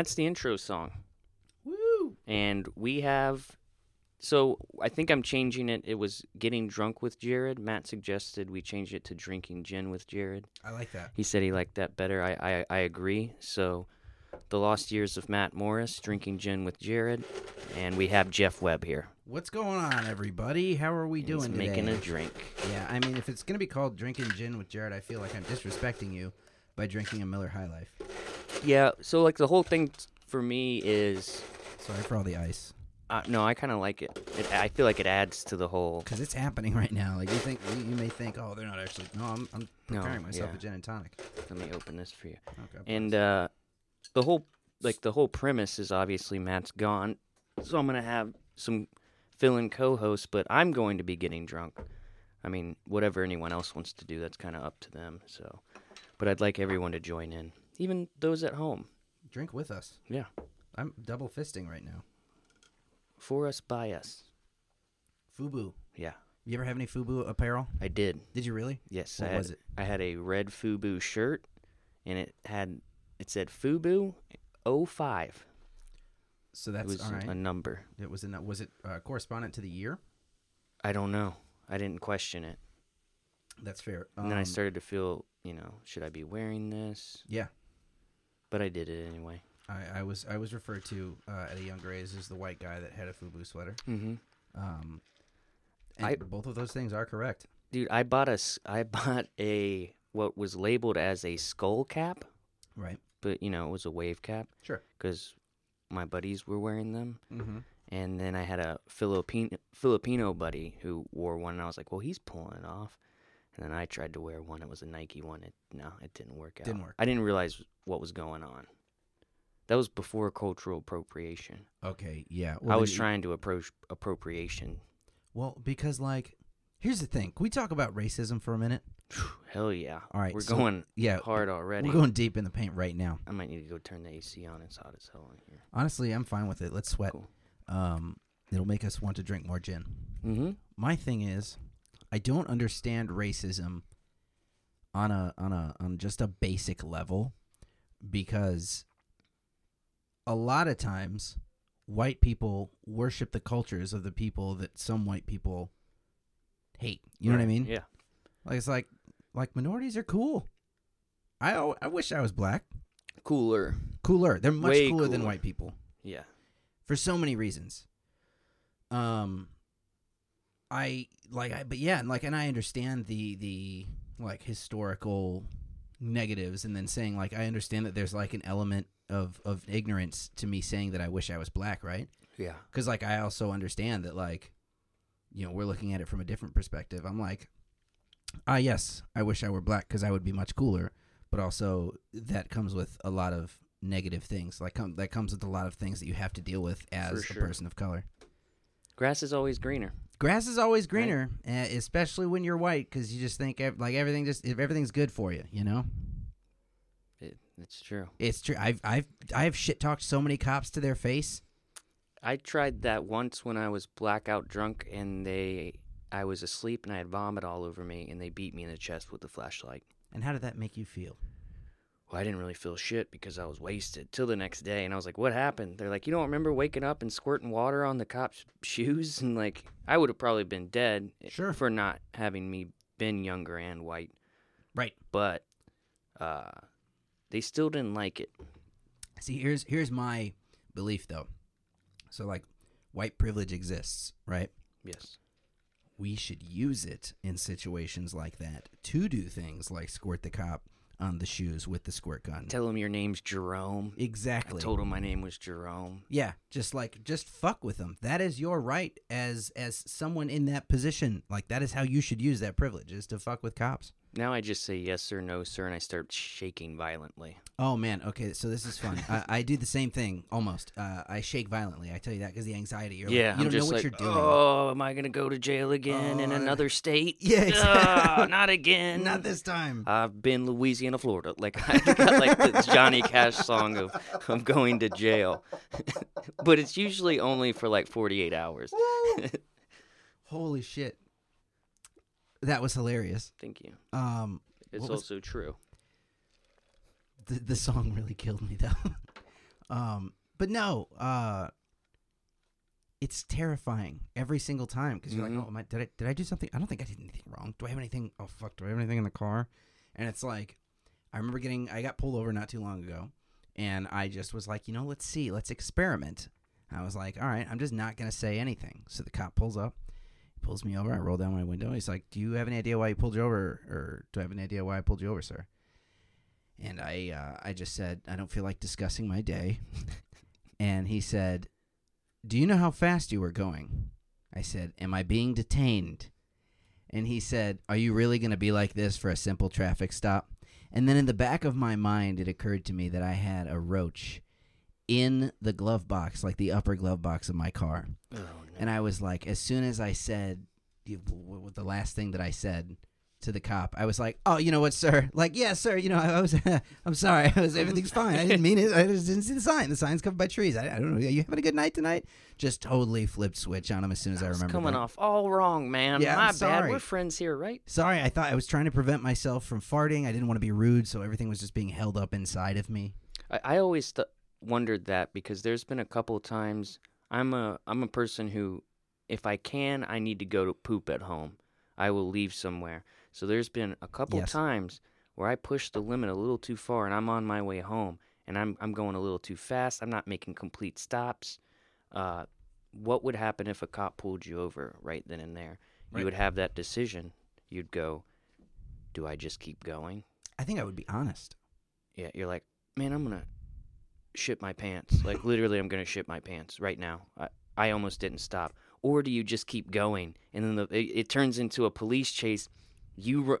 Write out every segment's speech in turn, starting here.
that's the intro song. Woo! And we have. So I think I'm changing it. It was getting drunk with Jarrod. Matt suggested we change it to drinking gin with Jarrod. I like that. He said he liked that better. I, I, I agree. So, the lost years of Matt Morris, drinking gin with Jarrod, and we have Jeff Webb here. What's going on, everybody? How are we He's doing today? making a drink. Yeah, I mean, if it's gonna be called drinking gin with Jarrod, I feel like I'm disrespecting you by drinking a Miller High Life. Yeah. So like the whole thing for me is, Sorry for all the ice, uh, no, I kind of like it. it. I feel like it adds to the whole. because it's happening right now. Like you think, you, you may think, oh, they're not actually. No, I'm, I'm No, preparing myself yeah. a gin and tonic. Let me open this for you. Okay. And uh, the whole like the whole premise is obviously Matt's gone, so I'm gonna have some fill-in co-hosts, but I'm going to be getting drunk. I mean, whatever anyone else wants to do, that's kind of up to them. So, but I'd like everyone to join in, even those at home. drink with us. Yeah, I'm double fisting right now. for us, by us. Fubu. Yeah, You ever have any Fubu apparel? I did. Did you really? Yes, What I had, was it? I had a red FUBU shirt, and it had it said FUBU 05. So It that's was all right. a number. it was in. Was it uh, correspondent to the year? I don't know. I didn't question it. That's fair. And then I Um, started to feel, you know, should I be wearing this? Yeah, But I did it anyway. I, I was I was referred to uh, at a younger age as the white guy that had a Fubu sweater. Mm-hmm. Um, and I- both of those things are correct. Dude, I bought a, I bought a what was labeled as a skull cap, Right. but you know it was a wave cap Sure. because my buddies were wearing them, Mm-hmm. and then I had a Filipino Filipino buddy who wore one, and I was like, well, he's pulling it off. And then I tried to wear one. It was a Nike one. It no, it didn't work out. Didn't work. I didn't realize what was going on. That was before cultural appropriation. Okay. Yeah. I was you- trying to approach appropriation. Well, because like, here's the thing. Can we talk about racism for a minute? Hell yeah. All right, We're so- going Yeah. hard already. We're going deep in the paint right now. I might need to go turn the AC on. It's hot as hell in here. Honestly, I'm fine with it. Let's sweat. Cool. Um, it'll make us want to drink more gin. Mm-hmm. My thing is, I don't understand racism on a on a on just a basic level because a lot of times white people worship the cultures of the people that some white people hate. You know what I mean? Yeah. Like it's like like minorities are cool. I I wish I was black. Cooler. Cooler. They're much Way cooler, than white people Yeah. for so many reasons. Um, I like, I, but yeah, and like, and I understand the the like historical negatives, and then saying like, I understand that there's like an element of of ignorance to me saying that I wish I was black, right? Yeah. Because like, I also understand that like, you know, we're looking at it from a different perspective. I'm like, ah, yes, I wish I were black because I would be much cooler, but also that comes with a lot of negative things. Like, com- that comes with a lot of things that you have to deal with as For a person of color. Grass is always greener. Grass is always greener, uh, especially when you're white, because you just think ev- like everything just if everything's good for you, you know. It, it's true. It's true. I've I've I've shit talked so many cops to their face. I tried that once when I was blackout drunk and they I was asleep and I had vomit all over me and they beat me in the chest with the flashlight. And how did that make you feel? Well, I didn't really feel shit because I was wasted till the next day and I was like, "What happened?" They're like, "You don't remember waking up and squirting water on the cop's shoes?" And like, I would have probably been dead Sure. for not having me been younger and white. Right. But uh they still didn't like it. See, here's here's my belief though. So like, white privilege exists, right? Yes. We should use it in situations like that to do things like squirt the cop on the shoes with the squirt gun. Tell him your name's Jerome. Exactly. I told him my name was Jerome. Yeah, just like just fuck with them. That is your right as as someone in that position. Like that is how you should use that privilege is to fuck with cops. Now I just say yes sir, no sir, and I start shaking violently. Oh man, okay, so this is fun. I, I do the same thing almost. Uh, I shake violently. I tell you that because the anxiety. You're yeah, like, you I'm don't know what like, you're doing. oh, am I gonna go to jail again in Oh, another state? Yeah, exactly. Ah, not again. Not this time. I've been Louisiana, Florida. Like I got like the Johnny Cash song of I'm going to jail, but it's usually only for like 48 hours. Holy shit, that was hilarious. Thank you. Um, It's was- also true. the the song really killed me though. um, but no, uh, it's terrifying every single time because you're Mhm. like, oh, am I, did I did I do something? I don't think I did anything wrong. Do I have anything? Oh fuck, do I have anything in the car? And it's like, I remember getting I got pulled over not too long ago, and I just was like, you know, let's see, let's experiment. I was like, all right, I'm just not gonna say anything. So the cop pulls up, pulls me over. I roll down my window. He's like, "Do you have any idea why you pulled you over, or do I have any idea why I pulled you over, sir?" And I, uh, I just said, "I don't feel like discussing my day." and he said, "Do you know how fast you were going?" I said, "Am I being detained?" And he said, "Are you really going to be like this for a simple traffic stop?" And then in the back of my mind, it occurred to me that I had a roach in the glove box, like the upper glove box of my car. Oh, no. And I was like, as soon as I said you- w- w- the last thing that I said to the cop, I was like, "Oh, you know what, sir? Like, yeah, sir. You know, I, I was, I'm sorry. I was, everything's fine. I didn't mean it. I just didn't see the sign. The sign's covered by trees. I, I don't know. Are you having a good night tonight? Just totally flipped switch on him as soon as I, It's remember. coming that. off all wrong, man. Yeah, I'm My bad. We're friends here, right? Sorry, I thought I was trying to prevent myself from farting. I didn't want to be rude, so everything was just being held up inside of me. I, I always th- wondered that because there's been a couple of times I'm a I'm a person who, if I can, I need to go to poop at home. I will leave somewhere. So there's been a couple Yes. times where I push the limit a little too far and I'm on my way home and I'm I'm going a little too fast. I'm not making complete stops. Uh, what would happen if a cop pulled you over right then and there? Right. You would have that decision. You'd go, do I just keep going? I think I would be honest. yeah, you're like, man, I'm gonna shit my pants. Like literally, I'm gonna shit my pants right now. I I almost didn't stop. Or do you just keep going, and then the, it, it turns into a police chase? You r-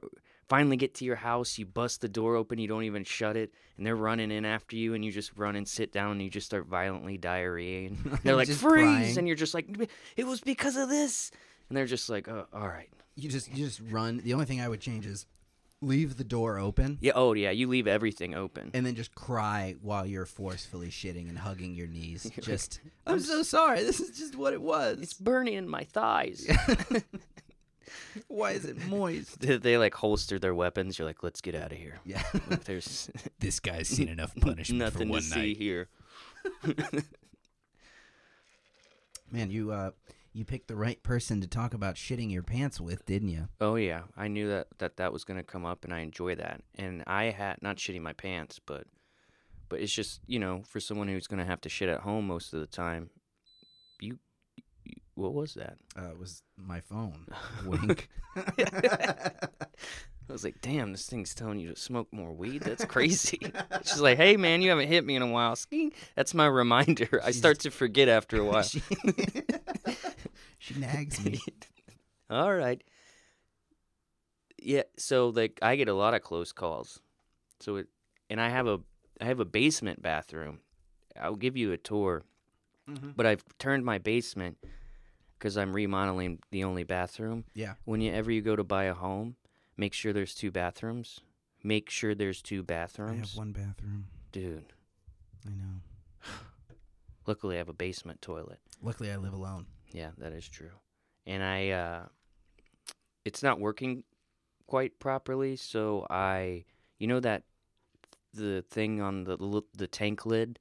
finally get to your house, you bust the door open, you don't even shut it, and they're running in after you, and you just run and sit down, and you just start violently diarrheaing. They're like, freeze, crying. and you're just like, it was because of this, and they're just like, oh, all right. You just you just run. The only thing I would change is leave the door open Yeah, oh yeah, you leave everything open. and then just cry while you're forcefully shitting and hugging your knees. Just "I'm so sorry. This is just what it was. It's burning in my thighs. Why is it moist? they, they like holster their weapons. You're like, let's get out of here. Yeah. Like, There's this guy's seen enough punishment nothing to see here. Man, you uh you picked the right person to talk about shitting your pants with, didn't you? Oh yeah, I knew that that that was gonna come up, and I enjoy that. And I had not shitting my pants, but but it's just you know for someone who's gonna have to shit at home most of the time. You, you what was that? Uh, it was my phone. Wink. I was like, damn, this thing's telling you to smoke more weed. That's crazy. She's like, hey man, you haven't hit me in a while. That's my reminder. I start to forget after a while. She, nags me. All right. Yeah, so like I get a lot of close calls. So it and I have a I have a basement bathroom. I'll give you a tour. Mhm. But I've turned my basement cuz I'm remodeling the only bathroom. Yeah. Whenever you go to buy a home, make sure there's two bathrooms. Make sure there's two bathrooms. I have one bathroom. Dude, I know. luckily I have a basement toilet. Luckily, I live alone. Yeah, that is true. And I uh it's not working quite properly, so I you know that the thing on the the tank lid,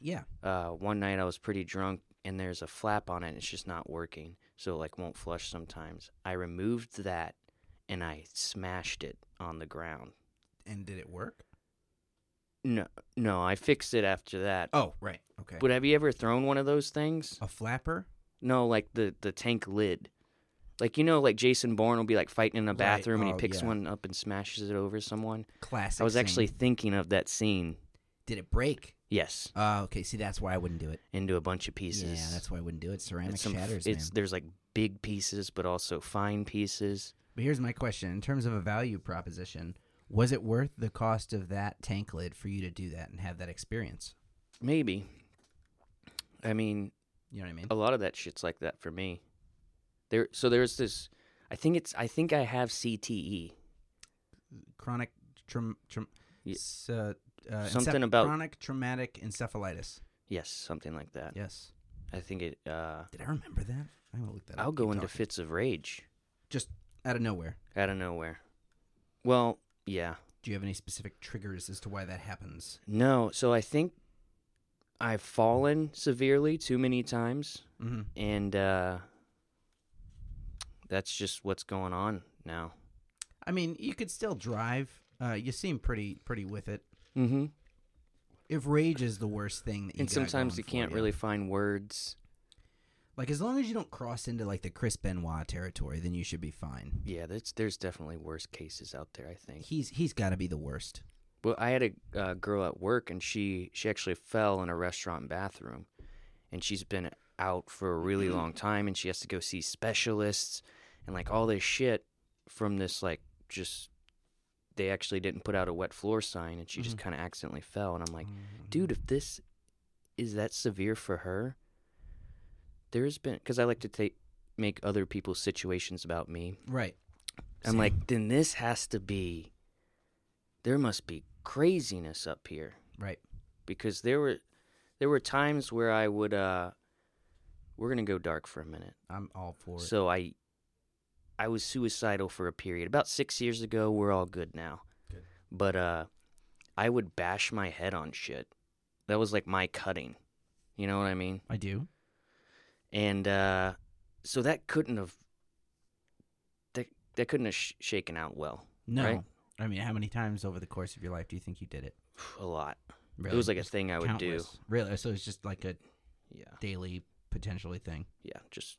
Yeah. uh one night I was pretty drunk and there's a flap on it and it's just not working. So it, like won't flush sometimes. I removed that and I smashed it on the ground. And did it work? No, no, I fixed it after that. Oh, right. Okay. But have you ever thrown one of those things? a flapper? No, like the the tank lid. Like you know, like Jason Bourne will be like fighting in a bathroom and he Oh, picks yeah. one up and smashes it over someone. Classic. I was actually thinking of that scene. Did it break? Yes, Oh, okay. See, that's why I wouldn't do it. into a bunch of pieces. Yeah, that's why I wouldn't do it. Ceramic It's some shatters, it's man. there's like big pieces, but also fine pieces. But here's my question: in terms of a value proposition, was it worth the cost of that tank lid for you to do that and have that experience? Maybe. I mean, You know what I mean? a lot of that shit's like that for me. There, so there's this. I think it's. I think I have. CTE. Chronic, traum, traum, Ye- s- uh, uh, Something about- chronic traumatic encephalitis. Yes, something like that. Yes. I think it. Uh, Did I remember that? I'm gonna look that up. I'll go Keep into talking. fits of rage just out of nowhere. out of nowhere. Well, yeah. Do you have any specific triggers as to why that happens? No, so I think I've fallen severely too many times, Mm-hmm. and uh, that's just what's going on now. I mean, you could still drive. Uh, you seem pretty pretty with it. Mm-hmm. If rage is the worst thing that you And sometimes you can't really find words. like as long as you don't cross into like the Chris Benoit territory, then you should be fine. Yeah, there's there's definitely worse cases out there. I think. He's he's got to be the worst. Well, I had a uh, girl at work, and she she actually fell in a restaurant bathroom, and she's been out for a really mm-hmm. long time, and she has to go see specialists, and like all this shit from this like just they actually didn't put out a wet floor sign, and she just mm-hmm. kind of accidentally fell, and I'm like, dude, mm-hmm. if this is that severe for her, there's been because I like to take make other people's situations about me. Right. I'm Same. like, then this has to be. There must be craziness up here Right. because there were, there were times where I would. uh We're gonna go dark for a minute. I'm all for it. So I, I was suicidal for a period. About six years ago, we're all good now. Good. But uh, I would bash my head on shit. That was like my cutting. You know what I mean? I do. And uh, so that couldn't have. That that couldn't have sh- shaken out well. No. Right. I mean, how many times over the course of your life do you think you did it? A lot. Really? It was like a thing I would do. Really? So it's just like a Yeah, daily potentially thing. yeah, just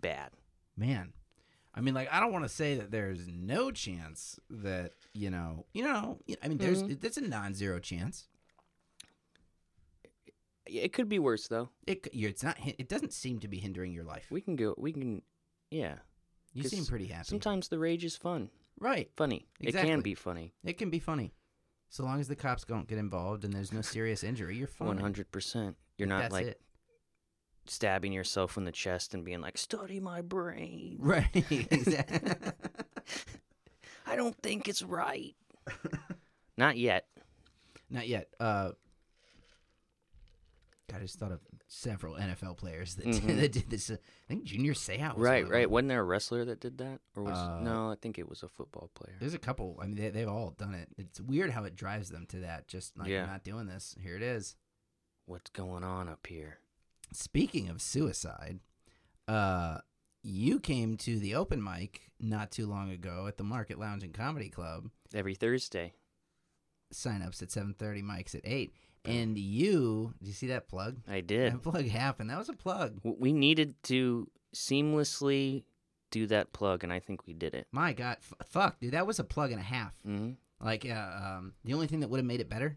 bad. Man. I mean, like, I don't want to say that there's no chance that you know, you know. I mean, there's Mhm. it's a non-zero chance. It could be worse though. It it's not. It doesn't seem to be hindering your life. We can go. We can. Yeah. You seem pretty happy. Sometimes the rage is fun. Right. Funny. It can be funny. It can be funny, so long as the cops don't get involved and there's no serious injury. You're fine. One hundred percent. You're not That's like it. stabbing yourself in the chest and being like, "Study my brain." Right. exactly. I don't think it's right. not yet. Not yet. Uh, God, I just thought of several NFL players that, Mhm. that did this. I think Junior Seau was Right, right. Wasn't there a wrestler that did that, or was Uh, no? I think it was a football player. There's a couple. I mean, they, they've all done it. It's weird how it drives them to that. Just like, Yeah. Not doing this. Here it is. What's going on up here? Speaking of suicide, uh, you came to the open mic not too long ago at the Market Lounge and Comedy Club. Every Thursday. Sign-ups at 7:30, mics at 8. And you, did you see that plug? I did. That plug happened. That was a plug. We needed to seamlessly do that plug, and I think we did it. My God, f- fuck, dude, that was a plug and a half. hmm Like, uh, um, the only thing that would have made it better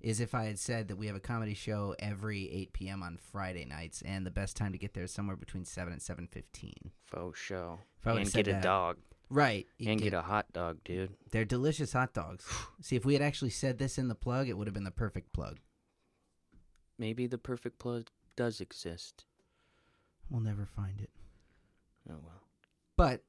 is if I had said that we have a comedy show every 8 p.m. on Friday nights, and the best time to get there is somewhere between 7 and 7:15. Faux show. Would've and said get a that- dog. Right. you And get a hot dog, dude. They're delicious hot dogs. See, if we had actually said this in the plug, it would have been the perfect plug. Maybe the perfect plug does exist. We'll never find it. Oh well. But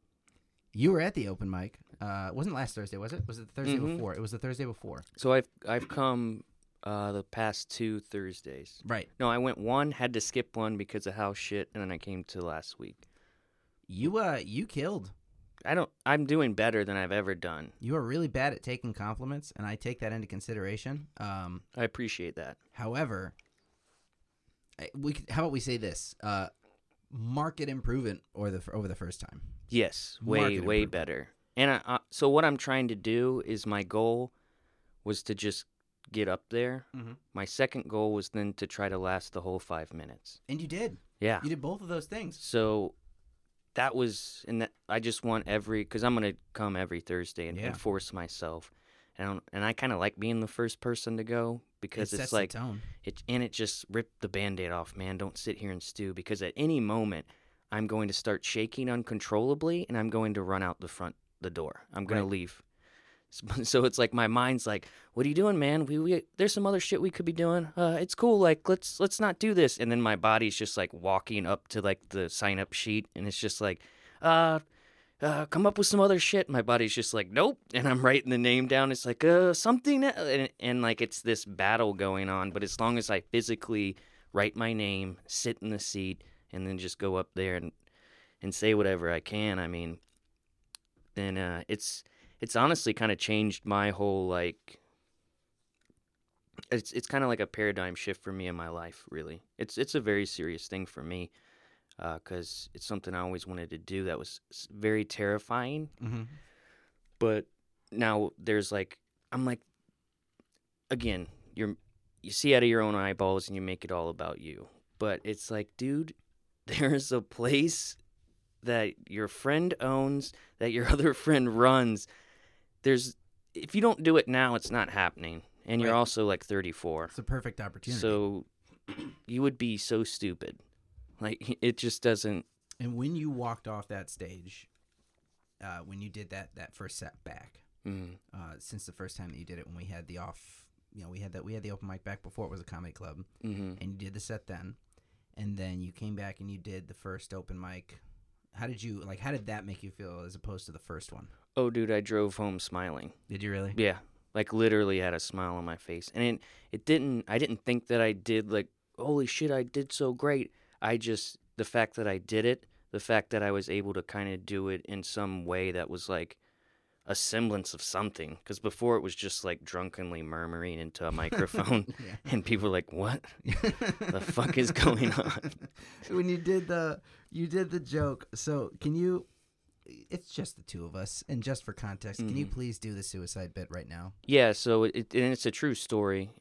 you were at the open mic. Uh, it wasn't last Thursday, was it? Was it the Thursday Mhm. before? It was the Thursday before. So I've I've come uh, the past two Thursdays. Right. No, I went one, had to skip one because of house shit, and then I came to last week. You uh, you killed. I don't. I'm doing better than I've ever done. You are really bad at taking compliments, and I take that into consideration. Um, I appreciate that. However, I- we how about we say this? Uh, market improvement or the over the first time. Yes, way Market way improvement. better. And I, uh, so what I'm trying to do is my goal was to just get up there. Mhm. My second goal was then to try to last the whole five minutes. And you did. Yeah. You did both of those things. So that was, and that I just want every because I'm gonna come every Thursday and, Yeah. and force myself. And I, and I kind of like being the first person to go because it it's like it and it just ripped the band-aid off man don't sit here and stew because at any moment I'm going to start shaking uncontrollably and I'm going to run out the front the door. I'm Right. to leave. So it's like my mind's like, "What are you doing, man? We, we there's some other shit we could be doing. Uh, it's cool. Like let's let's not do this." And then my body's just like walking up to like the sign up sheet, and it's just like, "Uh, uh, come up with some other shit." My body's just like, "Nope," and I'm writing the name down. It's like, "Uh, something," e-" and, and like it's this battle going on. But as long as I physically write my name, sit in the seat, and then just go up there and and say whatever I can, I mean, then uh, it's it's honestly kind of changed my whole like it's it's kind of like a paradigm shift for me in my life really. It's it's a very serious thing for me because it's something i always wanted to do that was very terrifying. Mm-hmm. but now there's like i'm like again you're you see out of your own eyeballs and you make it all about you. But it's like dude there's a place that your friend owns that your other friend runs there's if you don't do it now it's not happening and you're Right. also like 34 It's a perfect opportunity. so you would be so stupid like it just doesn't and when you walked off that stage, uh, when you did that that first set back, mm, uh, since the first time that you did it, when we had the off, you know, we had that we had the open mic back before it was a comedy club, hmm and you did the set then, and then you came back and you did the first open mic. How did you like? How did that make you feel as opposed to the first one? Oh dude i drove home smiling Did you really? Yeah, like literally had a smile on my face, and it it didn't. I didn't think that I did like holy shit, I did so great. I just the fact that I did it, the fact that I was able to kind of do it in some way that was like a semblance of something. Because before it was just like drunkenly murmuring into a microphone, and people were like, "What the fuck is going on?" when you did the you did the joke. So can you? It's just the two of us, and just for context, can you Mhm. please do the suicide bit right now? Yeah, so it, and it's a true story.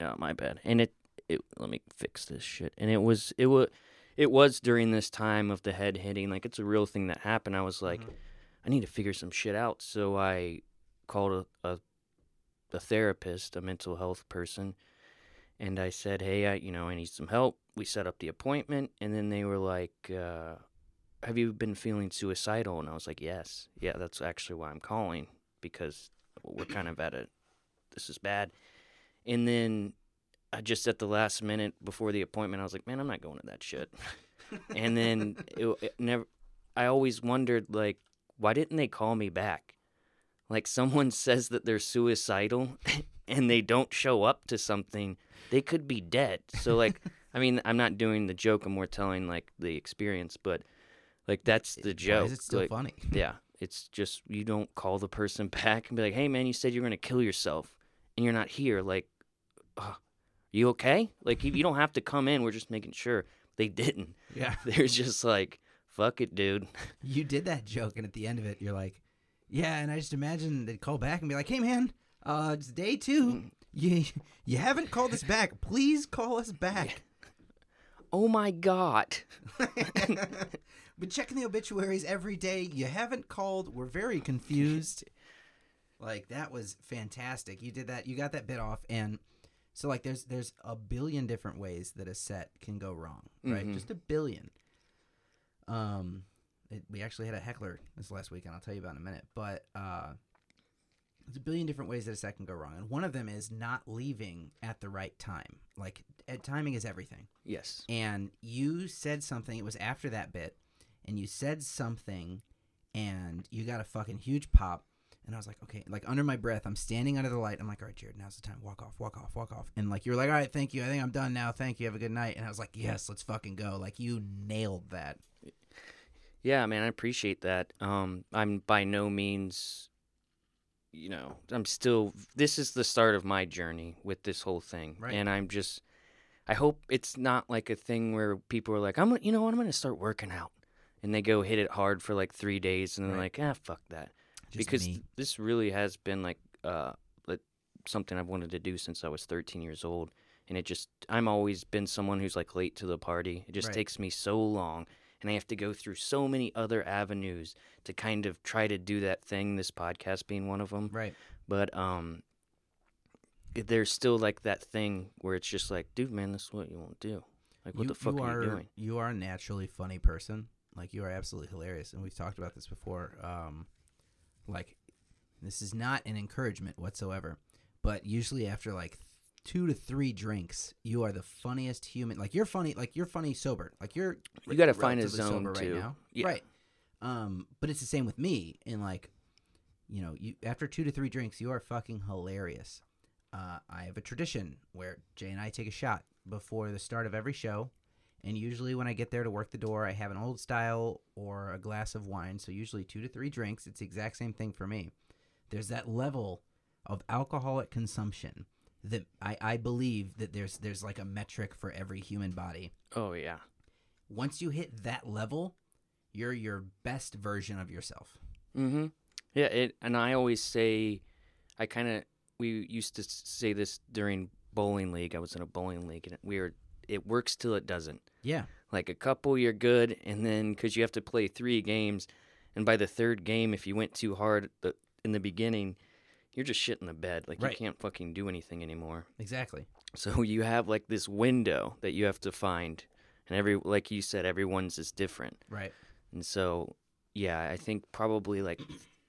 Oh, my bad. And it it let me fix this shit. And it was it was it was during this time of the head hitting. Like it's a real thing that happened. I was like, I need to figure some shit out. So I called a a, a therapist, a mental health person, and I said, Hey, I you know I need some help. We set up the appointment, and then they were like. Uh, have you been feeling suicidal? And I was like, yes. Yeah, that's actually why I'm calling because we're kind of at a, this is bad. And then I just at the last minute before the appointment, I was like, man, I'm not going to that shit. and then it, it never, I always wondered, like, why didn't they call me back? Like, someone says that they're suicidal and they don't show up to something, they could be dead. So, like, I mean, I'm not doing the joke, I'm more telling, like, the experience, but, like, that's the Why joke. is it still like, funny? yeah, it's just you don't call the person back and be like, "Hey, man, you said you're gonna kill yourself, and you're not here. Like, you okay? Like, you, you don't have to come in. We're just making sure." They didn't. Yeah. They're just like, "Fuck it, dude." You did that joke, and at the end of it, you're like, "Yeah." And I just imagine they'd call back and be like, "Hey, man, uh, it's day two. You you haven't called us back. Please call us back." Oh my god. Been checking the obituaries every day. You haven't called. We're very confused. like that was fantastic. You did that. You got that bit off, and so like there's there's a billion different ways that a set can go wrong, right? Mhm. Just a billion. Um, it, we actually had a heckler this last weekend. I'll tell you about in a minute, but uh. There's a billion different ways that a set can go wrong, and one of them is not leaving at the right time. Like, uh, timing is everything Yes. and you said something. It was after that bit, and you said something, and you got a fucking huge pop. And I was like, okay, like under my breath, I'm standing under the light. I'm like, all right, Jarrod, now's the time. Walk off, walk off, walk off. And like, you're like, all right, thank you. I think I'm done now. Thank you. Have a good night. And I was like, yes, let's fucking go. Like, you nailed that. Yeah, man, I appreciate that. Um, I'm by no means, you know, I'm still. This is the start of my journey with this whole thing, Right. and I'm just. I hope it's not like a thing where people are like, I'm, you know, what, I'm gonna start working out, and they go hit it hard for like three days, and they're Right. like, ah, fuck that, Just because th- this really has been like, uh, something I've wanted to do since I was 13 years old, and it just, I'm always been someone who's like late to the party. It just Right. takes me so long and I have to go through so many other avenues to kind of try to do that thing. This podcast being one of them, right. but um, there's still like that thing where it's just like, dude, man, this is what you won't do. Like, what the fuck you are, are you doing? You are a naturally funny person. Like you are absolutely hilarious, and we've talked about this before. Um, like this is not an encouragement whatsoever, but usually after like two to three drinks, you are the funniest human. Like you're funny. Like you're funny sober. Like you're You gotta find a zone, too. right now. Yeah. Right. Um, but it's the same with me. And like, you know, you after two to three drinks, you are fucking hilarious. Uh, I have a tradition where Jay and I take a shot before the start of every show. And usually, when I get there to work the door, I have an old style or a glass of wine. So, usually, two to three drinks. It's the exact same thing for me. There's that level of alcoholic consumption that I, I believe that there's there's like a metric for every human body. Oh yeah. Once you hit that level, you're your best version of yourself. Mm-hmm. Yeah, it, and I always say, I kind of we used to say this during bowling league. I was in a bowling league, and we were it works till it doesn't. Yeah. Like a couple, you're good, and then because you have to play three games, and by the third game, if you went too hard the, in the beginning, you're just shit in the bed. Like Right. you can't fucking do anything anymore. Exactly. So you have like this window that you have to find, and every like you said, everyone's is different. Right. And so, yeah, I think probably like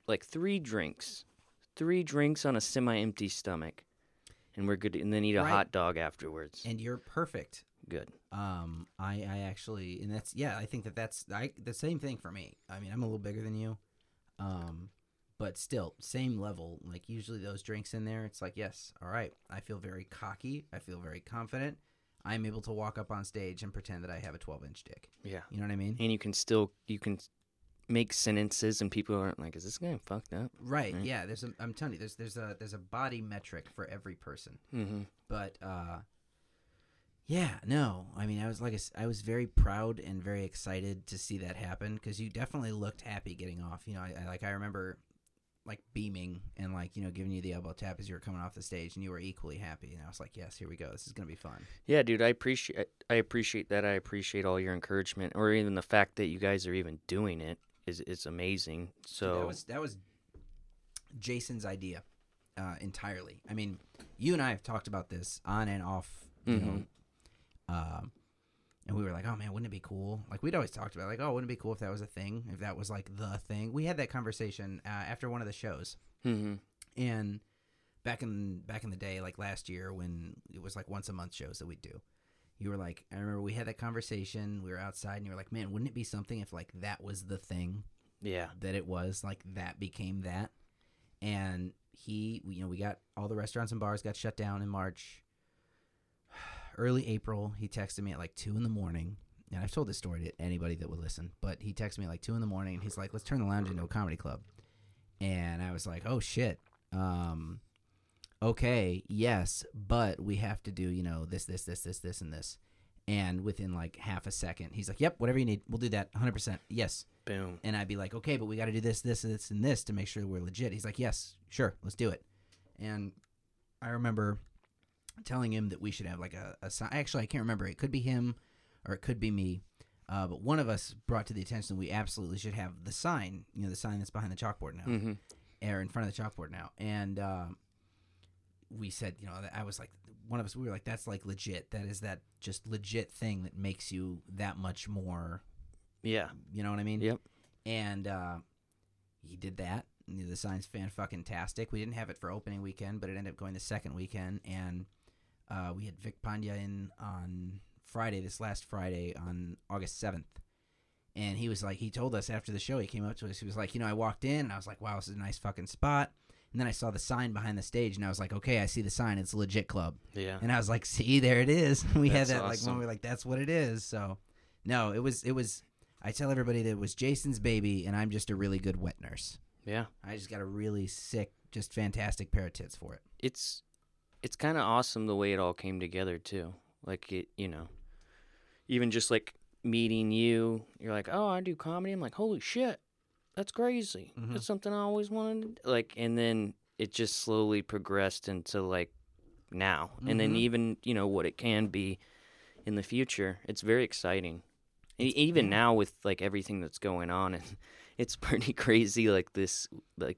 like three drinks, three drinks on a semi-empty stomach, and we're good. And then eat a Right. hot dog afterwards. And you're perfect. Good. Um, I, I actually, and that's yeah, I think that that's I, the same thing for me. I mean, I'm a little bigger than you, um, but still same level. Like usually those drinks in there, it's like yes, all right. I feel very cocky. I feel very confident. I'm able to walk up on stage and pretend that I have a 12 inch dick. Yeah. You know what I mean? And you can still you can make sentences, and people aren't like, "Is this guy fucked up?" Right. Right. Yeah. There's a. I'm telling you, there's there's a there's a body metric for every person. Mm-hmm. but uh yeah no i mean i was like I was very proud and very excited to see that happen because you definitely looked happy getting off you know I, I like i remember like beaming and like you know giving you the elbow tap as you were coming off the stage and you were equally happy and i was like yes here we go this is gonna be fun Yeah, dude, I appreciate I appreciate that. I appreciate all your encouragement, or even the fact that you guys are even doing it is is amazing. So that was that was jason's idea uh entirely i mean you and i have talked about this on and off you know Mhm. um and we were like, "Oh man, wouldn't it be cool?" Like we'd always talked about, like, "Oh, wouldn't it be cool if that was a thing? If that was like the thing?" We had that conversation uh, after one of the shows, Mhm. and back in back in the day, like last year when it was like once a month shows that we'd do. You were like, I remember we had that conversation. We were outside, and you were like, "Man, wouldn't it be something if like that was the thing yeah, that it was? Like that became that?" And he, you know, we got all the restaurants and bars got shut down in March. Early April, he texted me at like two in the morning, and I've told this story to anybody that would listen. But he texted me at like two in the morning, and he's like, "Let's turn the lounge into a comedy club." And I was like, "Oh shit." Um, okay, yes, but we have to do, you know, this, this, this, this, this, and this. And within like half a second, he's like, "Yep, whatever you need, we'll do that, 100%. Yes." boom. And I'd be like, "Okay, but we got to do this, this, this, and this to make sure we're legit." He's like, "Yes, sure, let's do it." And I remember telling him that we should have like a, a sign. Actually, I can't remember. It could be him or it could be me. Uh, but one of us brought to the attention that we absolutely should have the sign, you know, the sign that's behind the chalkboard now hmm or in front of the chalkboard now. And um, we said, you know, I was like, one of us, we were like, that's like legit. That is that just legit thing that makes you that much more, Yeah. you know what I mean? Yep. And uh, he did that. The sign's fan fucking tastic. We didn't have it for opening weekend, but it ended up going the second weekend. And uh, we had Vic Pandya in on Friday, this last Friday on August 7th. And he was like, he told us after the show, he came up to us, he was like, you know, I walked in and I was like, wow, this is a nice fucking spot. And then I saw the sign behind the stage and I was like, okay, I see the sign. It's a legit club. Yeah. And I was like, see, there it is. we had That's that like awesome. when we were like, that's what it is. So no, it was, it was, I tell everybody that it was Jason's baby and I'm just a really good wet nurse. Yeah. I just got a really sick, just fantastic pair of tits for it. It's it's kind of awesome the way it all came together too. Like it, you know, even just like meeting you, you're like, "Oh, I do comedy." I'm like, "Holy shit. That's crazy. Mhm. That's something I always wanted." to Like and then it just slowly progressed into like now. And then Mhm. even, you know, what it can be in the future. It's very exciting. E- even now with like everything that's going on and it's pretty crazy like this like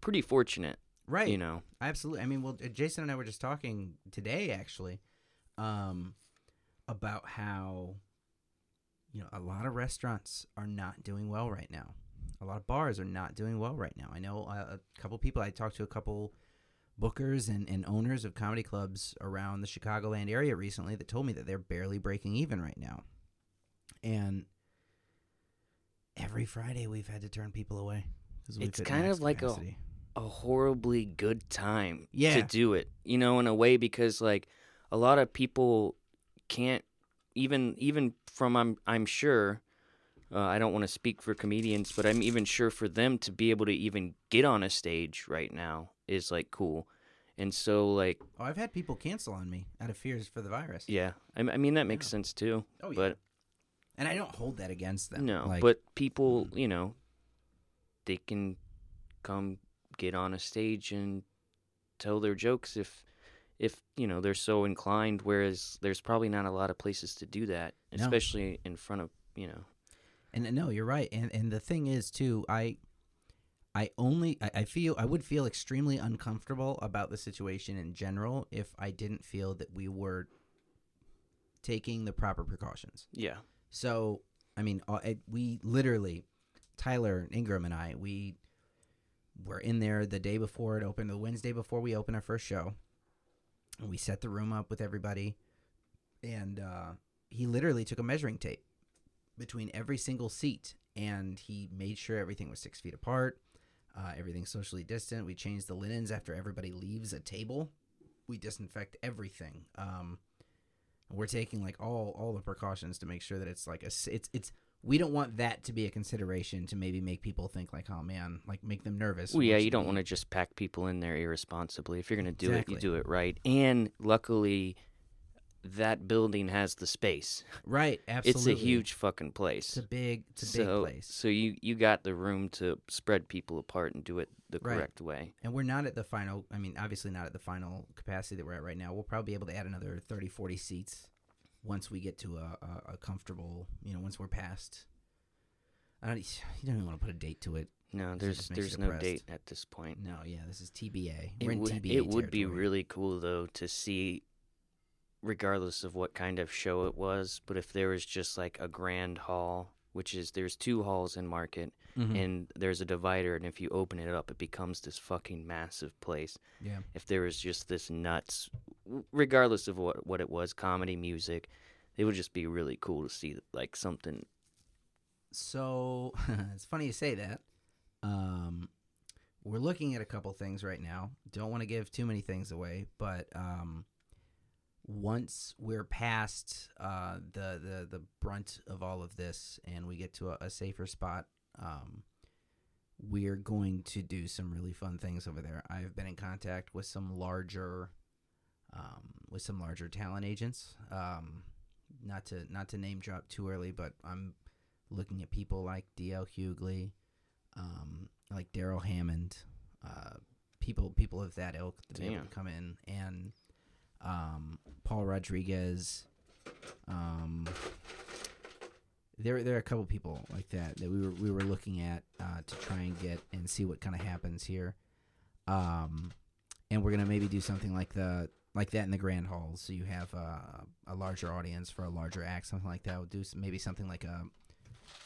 pretty fortunate, Right. you know. Absolutely. I mean, well, uh, Jason and I were just talking today, actually, um, about how you know a lot of restaurants are not doing well right now. A lot of bars are not doing well right now. I know uh, a couple people. I talked to a couple bookers and, and owners of comedy clubs around the Chicagoland area recently that told me that they're barely breaking even right now. And every Friday we've had to turn people away. It's kind of like a- capacity. A horribly good time Yeah. to do it. You know, in a way because like a lot of people can't even even from I'm I'm sure uh, I don't want to speak for comedians, but I'm even sure for them to be able to even get on a stage right now is like cool. And so like Oh, I've had people cancel on me out of fears for the virus. yeah, I, I mean that makes Yeah. sense too. Oh yeah. But and I don't hold that against them. no, Like, but people, you know, they can come get on a stage and tell their jokes if if you know they're so inclined whereas there's probably not a lot of places to do that No. especially in front of you know And no, you're right. And and the thing is too, I I only I, I feel I would feel extremely uncomfortable about the situation in general if I didn't feel that we were taking the proper precautions. yeah So I mean, uh, we literally, Tyler Ingram and I, we were in there the day before it opened, the Wednesday before we opened our first show, and we set the room up with everybody, and uh, he literally took a measuring tape between every single seat, and he made sure everything was six feet apart, uh, everything socially distant. We changed the linens after everybody leaves a table. We disinfect everything. Um, we're taking like all all the precautions to make sure that it's like a it's it's we don't want that to be a consideration to maybe make people think like oh man like make them nervous. Well yeah you don't want to just pack people in there irresponsibly. If you're going to do it Exactly. you do it right. And luckily that building has the space. Right absolutely it's a huge fucking place. It's a big it's a so, big place. so you you got the room to spread people apart and do it the Right. correct way. And we're not at the final i mean obviously not at the final capacity that we're at right now. We'll probably be able to add another 30 40 seats once we get to a, a, a comfortable you know once we're past I don't, you don't even want to put a date to it. no there's there's no date at this point No, yeah, this is TBA. It We're in would, TBA. it would be really cool though to see, regardless of what kind of show it was, but if there was just like a grand hall, which is there's two halls in Market, Mhm. and there's a divider, and if you open it up, it becomes this fucking massive place. yeah. If there was just this nuts, regardless of what what it was, comedy, music, it would just be really cool to see like something. So it's funny you say that. Um, we're looking at a couple things right now. Don't want to give too many things away, but um, once we're past uh, the, the the brunt of all of this and we get to a, a safer spot, um, we're going to do some really fun things over there. I've been in contact with some larger, um, with some larger talent agents. Um, not to not to name drop too early, but I'm looking at people like D.L. Hughley, um, like Darrell Hammond, uh, people people of that ilk to be able to come in, and um, Paul Rodriguez. Um, there, there are a couple people like that that we were we were looking at uh, to try and get and see what kind of happens here. Um, and we're gonna maybe do something like the like that in the grand hall, so you have uh, a larger audience for a larger act, something like that. We'll do some, maybe something like a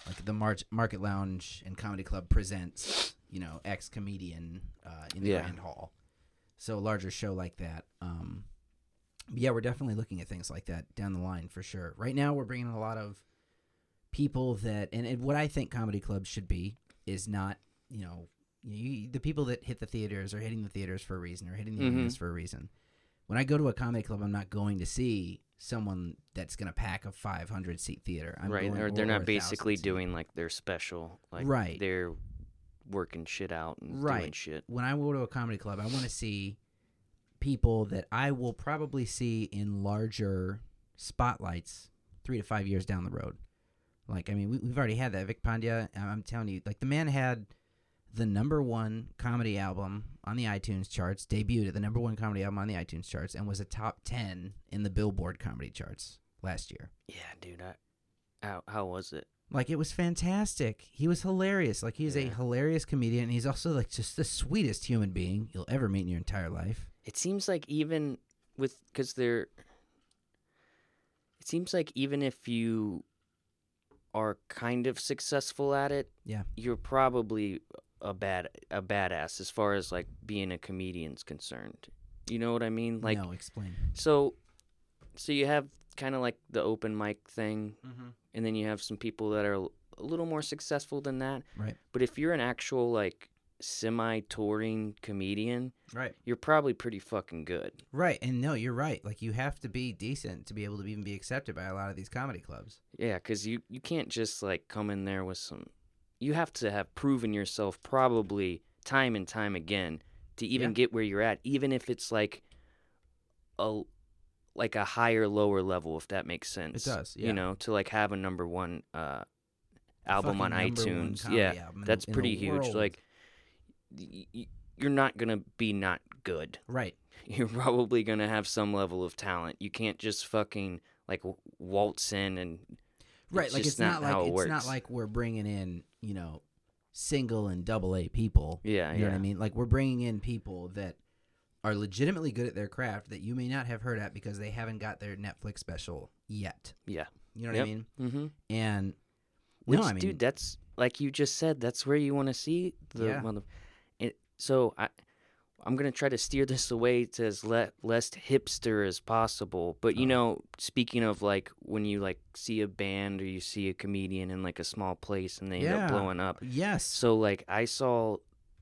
like the March Market Lounge and Comedy Club presents, you know, ex comedian uh, in the Yeah. grand hall. So a larger show like that. Um, yeah, we're definitely looking at things like that down the line for sure. Right now, we're bringing a lot of people that, and, and what I think comedy clubs should be is not, you know, you, the people that hit the theaters are hitting the theaters for a reason or hitting the Mhm. arenas for a reason. When I go to a comedy club, I'm not going to see someone that's going to pack a 500 seat theater. I'm right, or they're not 1,000 basically seat. doing like their special, like Right. They're working shit out and doing Right. shit. when I go to a comedy club, I want to see people that I will probably see in larger spotlights three to five years down the road. Like, I mean, we, we've already had that. Vic Pandya, I'm I'm telling you, like, the man had the number one comedy album on the iTunes charts, debuted at the number one comedy album on the iTunes charts, and was a top 10 in the Billboard comedy charts last year. Yeah, dude. I, how how was it? Like it was fantastic. He was hilarious. Like he's a hilarious comedian. And he's also like just the sweetest human being you'll ever meet in your entire life. It seems like even with because they're, it seems like even if you are kind of successful at it, Yeah. you're probably a bad a badass as far as like being a comedian's concerned. You know what I mean? Like no, explain. so so you have kind of like the open mic thing Mm-hmm. and then you have some people that are a little more successful than that. Right. But if you're an actual like semi-touring comedian, Right. you're probably pretty fucking good. Right. And no, you're right. Like you have to be decent to be able to even be accepted by a lot of these comedy clubs. Yeah, because you, you can't just like come in there with some. You have to have proven yourself probably time and time again to even Yeah. get where you're at, even if it's like a like a higher lower level, if that makes sense. It does, yeah. You know, to like have a number one uh, album on Fucking iTunes. Yeah, album that's in pretty huge. world. Like, you're not gonna be not good. Right. You're probably gonna have some level of talent. You can't just fucking like waltz in and Right. It's like it's not, not like it it's not like we're bringing in you know single and double A people. yeah, You know yeah. what I mean? Like we're bringing in people that are legitimately good at their craft that you may not have heard at because they haven't got their Netflix special yet. Yeah. You know what Yep. I mean? Mm-hmm. And Which, no, I mean, dude, that's like you just said. That's where you want to see the Yeah. mother. So I, I'm gonna try to steer this away to as le- less hipster as possible. But you Oh. know, speaking of like when you like see a band or you see a comedian in like a small place and they end up blowing up. yes, So like I saw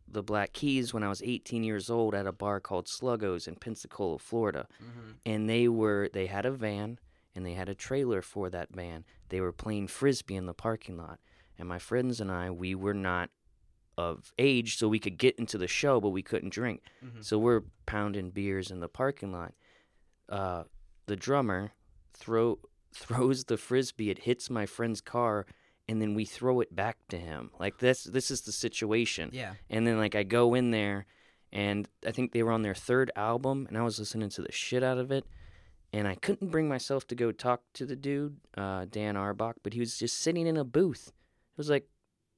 the Black Keys when I was 18 years old at a bar called Sluggos in Pensacola, Florida Mm-hmm. and they were they had a van and they had a trailer for that van. They were playing frisbee in the parking lot, and my friends and I we were not of age, so we could get into the show, but we couldn't drink. Mhm. So we're pounding beers in the parking lot. Uh, the drummer throw throws the frisbee. It hits my friend's car, and then we throw it back to him. Like this this is the situation. yeah, And then like I go in there and I think they were on their third album and I was listening to the shit out of it and I couldn't bring myself to go talk to the dude, uh, Dan Auerbach, but he was just sitting in a booth. It was like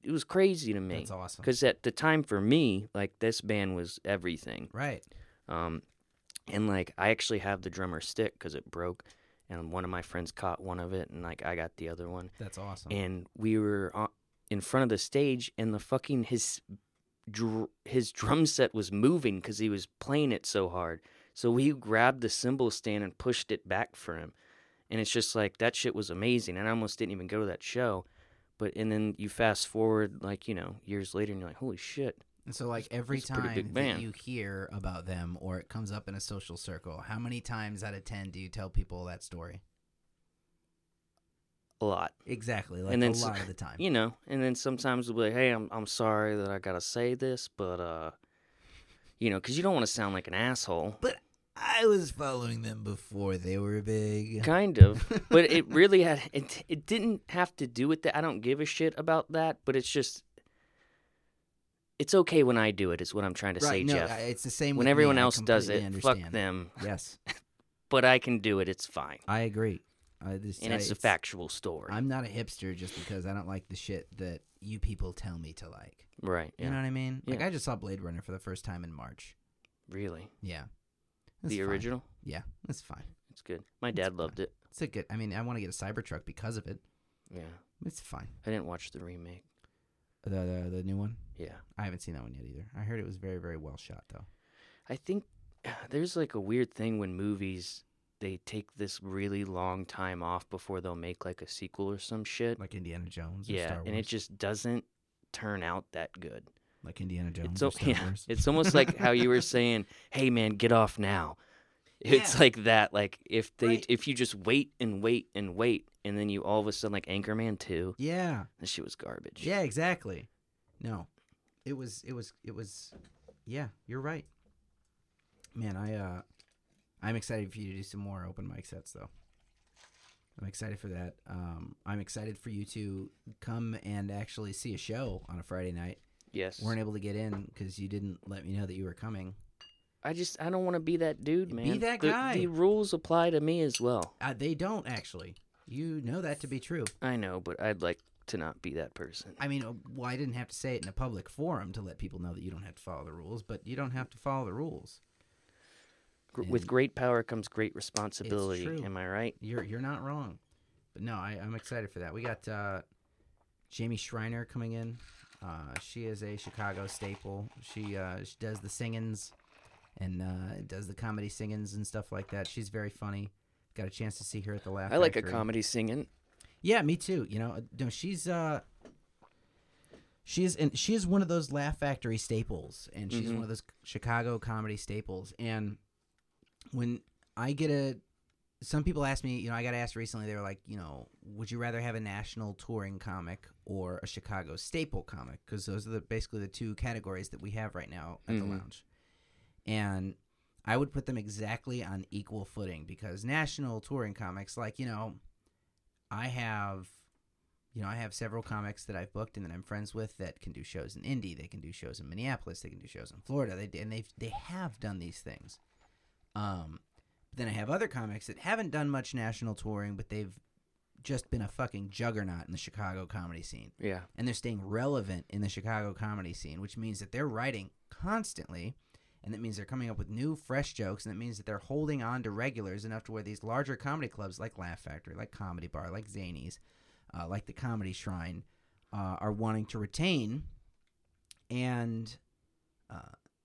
it was crazy to me that's awesome. because at the time for me, like this band was everything. Right. Um, and like I actually have the drummer stick because it broke, and one of my friends caught one of it, and like I got the other one That's awesome. and we were on, in front of the stage and the fucking his dr- his drum set was moving because he was playing it so hard so we grabbed the cymbal stand and pushed it back for him and it's just like that shit was amazing and i almost didn't even go to that show but and then you fast forward like you know years later and you're like holy shit And so, like every it's time that you hear about them or it comes up in a social circle, how many times out of ten do you tell people that story? a lot Exactly, like And then a lot of the time. you know and then sometimes we'll be like hey i'm, I'm sorry that i gotta say this but uh you know because you don't want to sound like an asshole But I was following them before they were big. kind of but it really had it, it didn't have to do with that i don't give a shit about that but it's just it's okay when i do it is what i'm trying to say? No, jeff I- it's the same. when me, everyone I else does it completely fuck them Yes, but i can do it it's fine I agree. I just, and I- it's a factual story I'm not a hipster just because I don't like the shit that you people tell me to like. right yeah You know what I mean? Like I just saw Blade Runner for the first time in March. really Yeah, It's the fine. original Yeah, it's fine. it's good my It's dad fine. loved it It's a good. I mean, I want to get a Cybertruck because of it. yeah It's fine. i didn't watch the remake The the, the new one. yeah I haven't seen that one yet either. I heard it was very very well shot though. I think there's like a weird thing when movies they take this really long time off before they'll make like a sequel or some shit. Like Indiana Jones. Or yeah, Star Wars. and it just doesn't turn out that good. Like Indiana Jones. It's so, yeah, it's almost like how you were saying, "Hey man, get off now." It's Yeah. like that. Like if they Right. if you just wait and wait and wait, and then you all of a sudden like Anchorman two, yeah. that shit was garbage. Yeah, exactly. No, it was it was it was. Yeah, you're right. Man, I uh, I'm excited for you to do some more open mic sets though. I'm excited for that. Um, I'm excited for you to come and actually see a show on a Friday night. Yes. weren't able to get in because you didn't let me know that you were coming. I just I don't want to be that dude, man. Be that The- guy. The rules apply to me as well. Uh, they don't actually. You know that to be true. I know, but I'd like to not be that person. I mean, uh, well, I didn't have to say it in a public forum to let people know that you don't have to follow the rules, but you don't have to follow the rules. Gr- With great power comes great responsibility. true. Am I right? You're you're not wrong, but no, I, I'm excited for that. We got uh, Jamie Schreiner coming in. Uh, she is a Chicago staple. She uh, she does the singings and uh, does the comedy singings and stuff like that. She's very funny. Got a chance to see her at the Laugh. I like a comedy singing. Yeah, me too. You know, no, she's uh, she's and she is one of those Laugh Factory staples, and she's Mhm. one of those Chicago comedy staples. And when I get a, some people ask me, you know, I got asked recently. They were like, you know, would you rather have a national touring comic or a Chicago staple comic? Because those are the basically the two categories that we have right now at the Mhm. lounge. And I would put them exactly on equal footing because national touring comics, like you know, I have, you know, I have several comics that I've booked and that I'm friends with that can do shows in Indy. They can do shows in Minneapolis. They can do shows in Florida. They and they they have done these things. Um, then I have other comics that haven't done much national touring, but they've just been a fucking juggernaut in the Chicago comedy scene Yeah. and they're staying relevant in the Chicago comedy scene, which means that they're writing constantly, and that means they're coming up with new, fresh jokes, and that means that they're holding on to regulars enough to where these larger comedy clubs like Laugh Factory, like Comedy Bar, like Zanies, uh, like the Comedy Shrine, uh, are wanting to retain and uh,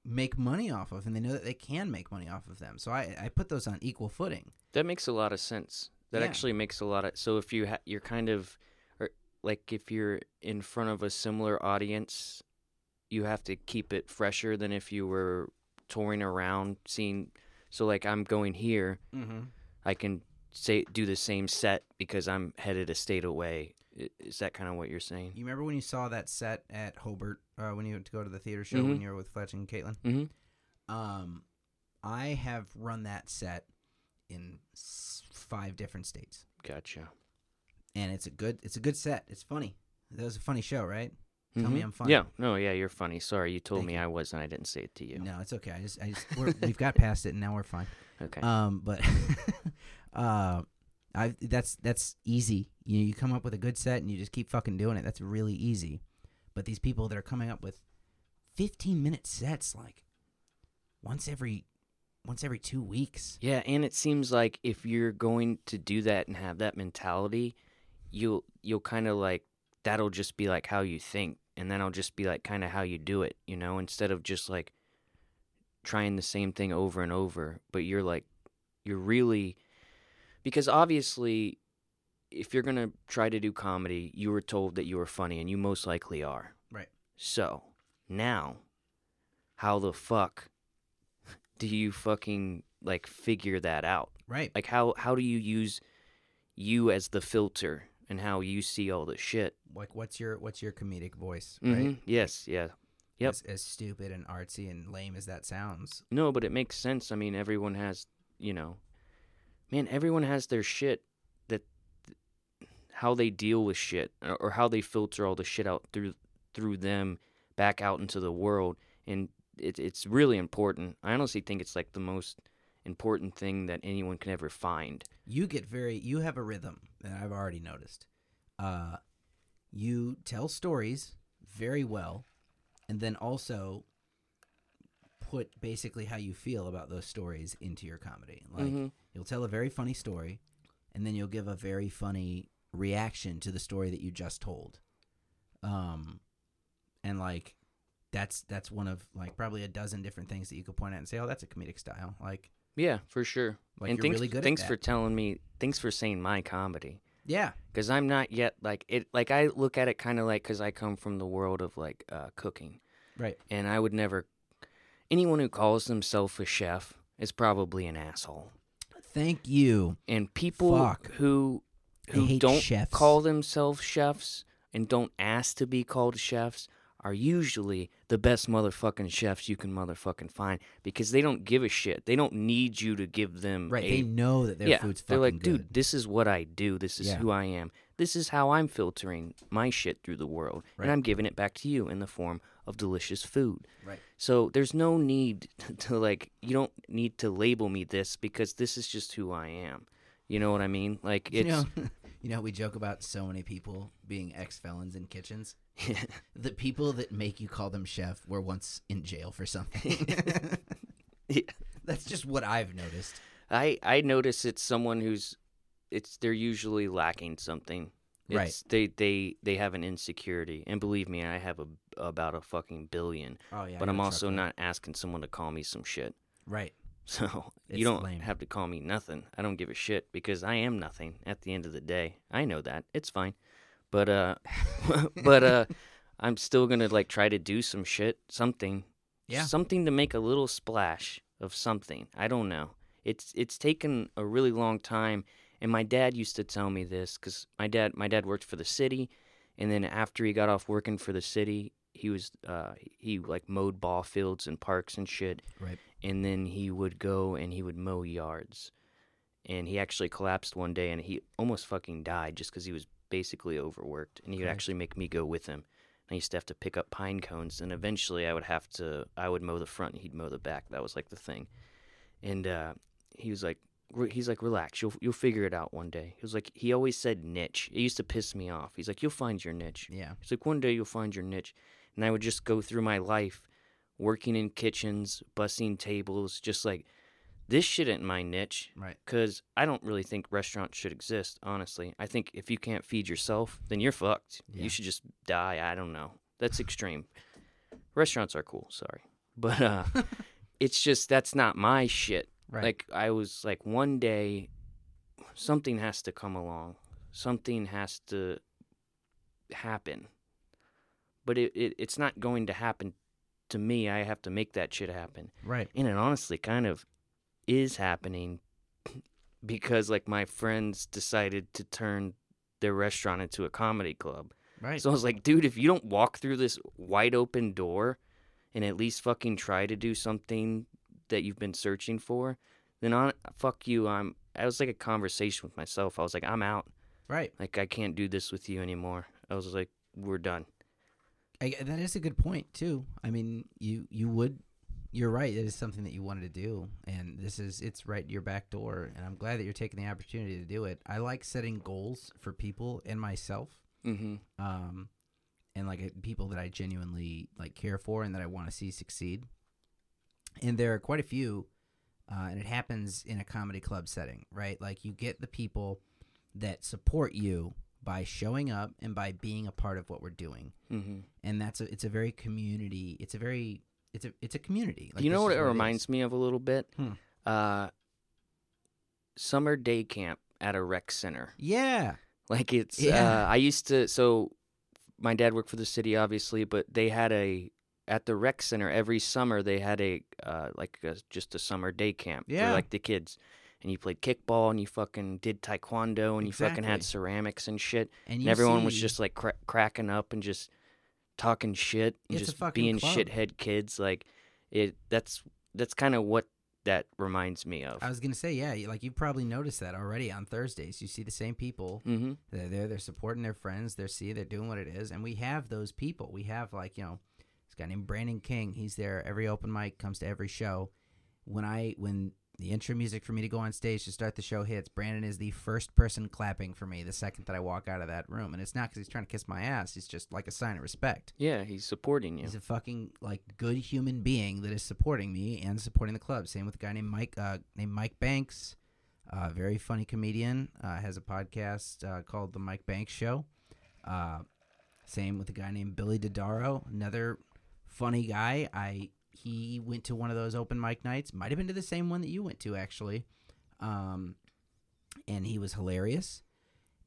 make money off of, and they know that they can make money off of them. So I, I put those on equal footing. That makes a lot of sense. That Yeah. actually makes a lot of. So if you ha- you're kind of, or like if you're in front of a similar audience, you have to keep it fresher than if you were touring around seeing. So like I'm going here, Mm-hmm. I can say do the same set because I'm headed a state away. Is that kind of what you're saying? You remember when you saw that set at Hobart uh, when you went to go to the theater show when Mhm. you were with Fletch and Caitlin? Mm-hmm. Um, I have run that set in s- five different states, Gotcha. and it's a good it's a good set. It's funny. That was a funny show, right? Tell me Mhm. I'm funny. Yeah. No. Yeah. You're funny. Sorry, you told Thank me you. I was, and I didn't say it to you. No, it's okay. I just I just we're, we've got past it, and now we're fine. Okay. Um, but uh, I that's that's easy. You know, you come up with a good set, and you just keep fucking doing it. That's really easy. But these people that are coming up with 15 minute sets, like once every once every two weeks. Yeah, and it seems like if you're going to do that and have that mentality, you'll you'll kind of like that'll just be like how you think, and that'll just be like kind of how you do it, you know, instead of just like trying the same thing over and over, but you're like you're really because obviously if you're going to try to do comedy, you were told that you were funny and you most likely are. Right. So, now how the fuck do you fucking like figure that out? Right. Like how how do you use you as the filter and how you see all the shit? Like what's your what's your comedic voice, right? Mm-hmm. Yes, yeah. Yep. As, as stupid and artsy and lame as that sounds. No, but it makes sense. I mean, everyone has, you know, man, everyone has their shit that how they deal with shit or, how they filter all the shit out through through them back out into the world, and it, it's really important. I honestly think it's like the most important thing that anyone can ever find. You get very you have a rhythm that I've already noticed. Uh you tell stories very well and then also put basically how you feel about those stories into your comedy. Like Mhm. you'll tell a very funny story and then you'll give a very funny reaction to the story that you just told. Um and like that's that's one of like probably a dozen different things that you could point at and say, "Oh, that's a comedic style." Like Yeah, for sure. like and you're thanks, really good thanks for telling me. Thanks for saying my comedy. yeah. because I'm not yet like it. Like I look at it kind of like because I come from the world of like uh, cooking, Right. and I would never. Anyone who calls themselves a chef is probably an asshole, Thank you. and people Fuck. who who don't chefs. call themselves chefs and don't ask to be called chefs are usually the best motherfucking chefs you can motherfucking find because they don't give a shit. They don't need you to give them Right. a They know that their yeah, food's they're like, good. dude, this is what I do. This is Yeah. who I am. This is how I'm filtering my shit through the world, Right. and I'm giving it back to you in the form of delicious food. Right. So there's no need to like, you don't need to label me this because this is just who I am. You know what I mean? Like You know, you know, we joke about so many people being ex felons in kitchens. The people that make you call them chef were once in jail for something. Yeah. That's just what I've noticed. I I notice it's someone who's it's they're usually lacking something. Right. They they they have an insecurity, and believe me, I have a about a fucking billion. Oh yeah. but I'm also not asking someone to call me some shit. right. So It's you don't lame. have to call me nothing. I don't give a shit because I am nothing at the end of the day. I know that. It's fine. But uh but uh I'm still going to like try to do some shit, something. Yeah. Something to make a little splash of something. I don't know. It's it's taken a really long time and my dad used to tell me this cuz my dad my dad worked for the city and then after he got off working for the city, he was uh he like mowed ball fields and parks and shit Right. and then he would go and he would mow yards. And he actually collapsed one day and he almost fucking died just because he was basically overworked. And he would Okay. actually make me go with him. I used to have to pick up pine cones, and eventually I would have to, I would mow the front and he'd mow the back. That was like the thing. And uh, he was like, he's like, relax, you'll you'll figure it out one day. He was like, he always said niche. It used to piss me off. He's like, you'll find your niche. Yeah. He's like, one day you'll find your niche. And I would just go through my life working in kitchens, bussing tables, just like, this shit ain't my niche. Right. Because I don't really think restaurants should exist, honestly. I think if you can't feed yourself, then you're fucked. Yeah. You should just die. I don't know. That's extreme. Restaurants are cool, sorry. But uh, it's just, that's not my shit. Right. Like, I was like, one day, something has to come along, something has to happen. But it, it it's not going to happen to me. I have to make that shit happen. right. And it honestly kind of is happening because like my friends decided to turn their restaurant into a comedy club. Right. So I was like, dude, if you don't walk through this wide open door and at least fucking try to do something that you've been searching for, then on fuck you. I'm I was like a conversation with myself. I was like, I'm out. right. Like I can't do this with you anymore. I was like, we're done. I, that is a good point too. I mean, you you would, you're right. It is something that you wanted to do, and this is it's right at your back door. And I'm glad that you're taking the opportunity to do it. I like setting goals for people and myself, Mm-hmm. um, and like uh, people that I genuinely like care for and that I want to see succeed. And there are quite a few, uh, and it happens in a comedy club setting, right? Like you get the people that support you by showing up and by being a part of what we're doing Mm-hmm. and that's a it's a very community it's a very it's a it's a community like you know what it reminds reminds me of a little bit? Hmm. Uh, summer day camp at a rec center. yeah Like it's. Yeah. Uh, I used to. So, my dad worked for the city, obviously, but they had a at the rec center every summer. They had a uh, like a, just a summer day camp Yeah. for like the kids. And you played kickball, and you fucking did taekwondo, and you fucking had ceramics and shit. and, And you everyone was just like cra- cracking up and just talking shit and It's just being club. shithead kids. Like it. That's that's kind of what that reminds me of. i was gonna say yeah like you've probably noticed that already on thursdays you see the same people mm-hmm. they're there they're supporting their friends they're see they're doing what it is and we have those people we have like you know guy named brandon king he's there every open mic comes to every show when i when the intro music for me to go on stage to start the show hits brandon is the first person clapping for me the second that i walk out of that room and it's not because he's trying to kiss my ass it's just like a sign of respect Yeah, he's supporting you. He's a fucking like good human being that is supporting me and supporting the club. Same with a guy named Mike uh, named Mike Banks, uh, very funny comedian. Uh, has a podcast uh, called the Mike Banks Show. Uh, same with a guy named Billy Dodaro, another funny guy. I he went to one of those open mic nights. Might have been to the same one that you went to actually, um, and he was hilarious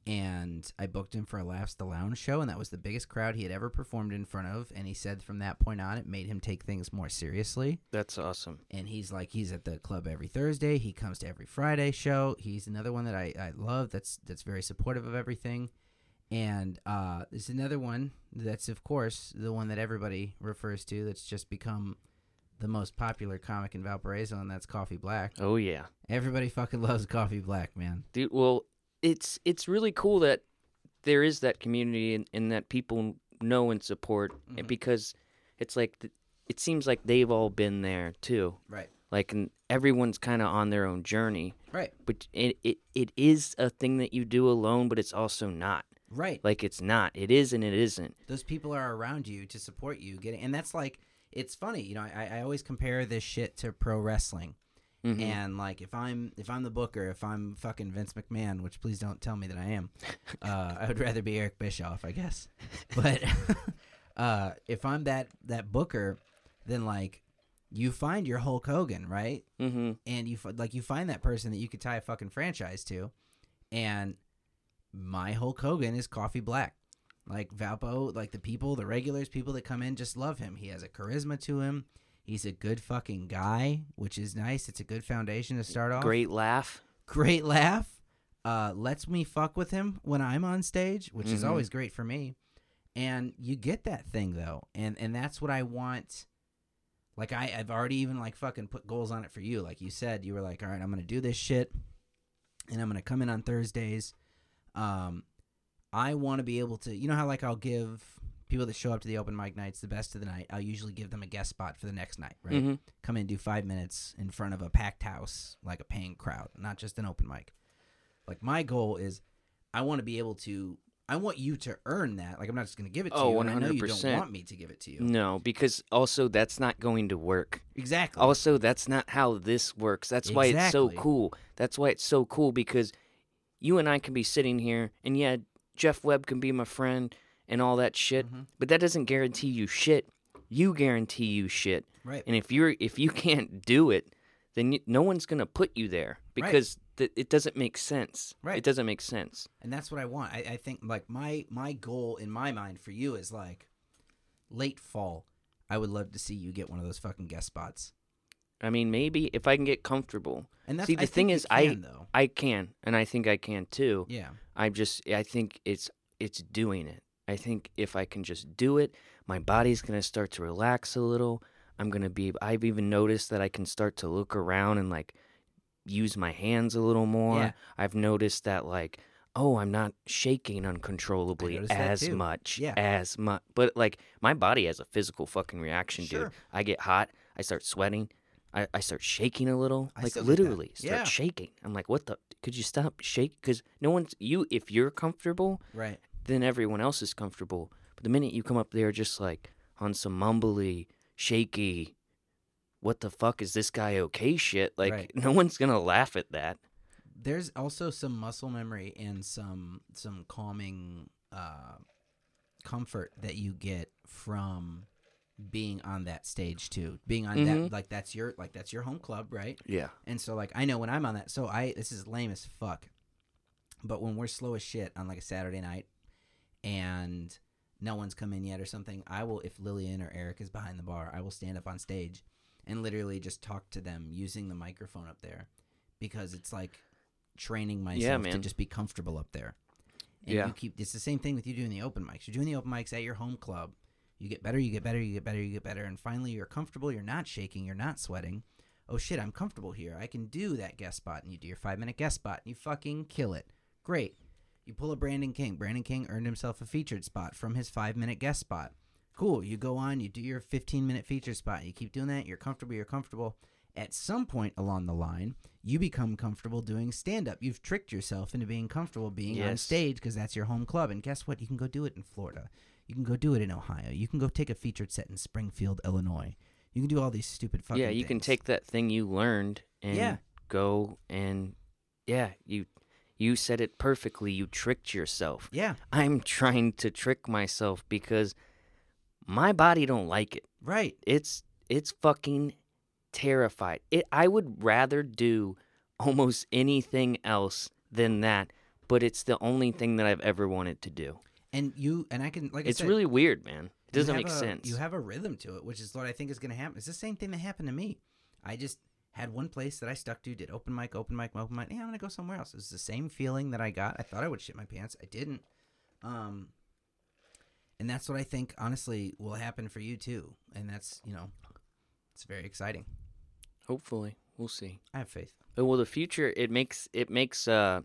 and I booked him for a Laughs the Lounge show, and that was the biggest crowd he had ever performed in front of. And he said from that point on, it made him take things more seriously. That's awesome. And he's like, he's at the club every Thursday. He comes to every Friday show. He's another one that I, I love. That's that's very supportive of everything. And uh, there's another one that's, of course, the one that everybody refers to. That's just become the most popular comic in Valparaiso, and that's Coffee Black. Oh yeah, Everybody fucking loves Coffee Black, man. dude. Well, it's it's really cool that there is that community and, and that people know and support and Mhm. because it's like it seems like they've all been there too. Right. Like and everyone's kind of on their own journey, Right. but it, it it is a thing that you do alone, but it's also not. Right. Like it's not. It is and it isn't. those people are around you to support you getting and that's like it's funny you know I, I always compare this shit to pro wrestling Mhm. And like if I'm if I'm the booker, if I'm fucking Vince McMahon, which please don't tell me that I am, uh, I would rather be Eric Bischoff, I guess. But uh, if I'm that that booker, then like you find your Hulk Hogan, right? Mm-hmm. and you like you find that person that you could tie a fucking franchise to, and my Hulk Hogan is Coffee Black. Like Valpo, like the people, the regulars, people that come in just love him. He has a charisma to him. He's a good fucking guy, which is nice. It's a good foundation to start off. Great laugh. great laugh. Uh, lets me fuck with him when I'm on stage, which is Mhm. always great for me. And you get that thing though, and and that's what I want. Like I, I've already even like fucking put goals on it for you. Like you said, you were like, all right, I'm gonna do this shit, and I'm gonna come in on Thursdays. Um, I want to be able to, you know how like I'll give people that show up to the open mic nights the best of the night. I'll usually give them a guest spot for the next night, right? Mm-hmm. come in do five minutes in front of a packed house like a paying crowd not just an open mic like my goal is i want to be able to i want you to earn that like i'm not just going to give it to Oh, you and i know you don't 100%. want me to give it to you No, because also that's not going to work. exactly Also, that's not how this works. That's why it's so cool. That's why it's so cool because you and I can be sitting here, and yeah, Jeff Webb can be my friend and all that shit, Mhm. but that doesn't guarantee you shit. You guarantee you shit. right And if you're if you can't do it, then you, no one's gonna put you there because th- it doesn't make sense. Right. It doesn't make sense. and that's what i want I, I think like my my goal in my mind for you is like late fall i would love to see you get one of those fucking guest spots I mean, maybe if I can get comfortable. and that's See, the think thing is, I- can, though I can, and I think I can too. yeah I just I think it's it's doing it. I think if I can just do it, my body's going to start to relax a little. I'm going to be I've even noticed that I can start to look around and like use my hands a little more. Yeah. I've noticed that like oh, I'm not shaking uncontrollably as much Yeah. as much. But like my body has a physical fucking reaction, Sure. dude. I get hot, I start sweating, I, I start shaking a little, I like still get that. literally start Yeah. shaking. I'm like, what the? Could you stop shake? Because no one's you. If you're comfortable, right then everyone else is comfortable. But the minute you come up there, just like on some mumbly, shaky, what the fuck is this guy okay? Shit, like Right. no one's gonna laugh at that. there's also some muscle memory and some some calming uh, comfort that you get from being on that stage too being on that Mhm. like that's your like that's your home club right Yeah. and so like i know when i'm on that so i this is lame as fuck but when we're slow as shit on like a saturday night and no one's come in yet or something i will if lillian or eric is behind the bar i will stand up on stage and literally just talk to them using the microphone up there because it's like training myself to man. just be comfortable up there and Yeah. you keep it's the same thing with you doing the open mics you're doing the open mics at your home club you get better you get better you get better you get better and finally you're comfortable you're not shaking you're not sweating oh shit, I'm comfortable here. I can do that guest spot. And you do your five minute guest spot and you fucking kill it. Great. You pull a Brandon King. Brandon King earned himself a featured spot from his five minute guest spot. Cool. You go on, you do your 15 minute featured spot. You keep doing that. You're comfortable. You're comfortable. At some point along the line, you become comfortable doing stand up. You've tricked yourself into being comfortable being on stage because that's your home club. And guess what? You can go do it in Florida. You can go do it in Ohio. You can go take a featured set in Springfield, Illinois. You can do all these stupid fucking yeah, you can take that thing you learned and Yeah. go and yeah, you you said it perfectly. You tricked yourself. Yeah, I'm trying to trick myself because my body don't like it. right. It's it's fucking terrified. It I would rather do almost anything else than that, but it's the only thing that I've ever wanted to do. And you and I can like I It's said, really weird, man. It doesn't make a- sense. You have a rhythm to it, which is what I think is going to happen. It's the same thing that happened to me. I just had one place that I stuck to, did open mic, open mic, open mic. Yeah, I'm going to go somewhere else. It's the same feeling that I got. I thought I would shit my pants. I didn't. Um, and that's what I think, honestly, will happen for you too. And that's, you know, it's very exciting. Hopefully, we'll see. I have faith. Well, the future it makes it makes uh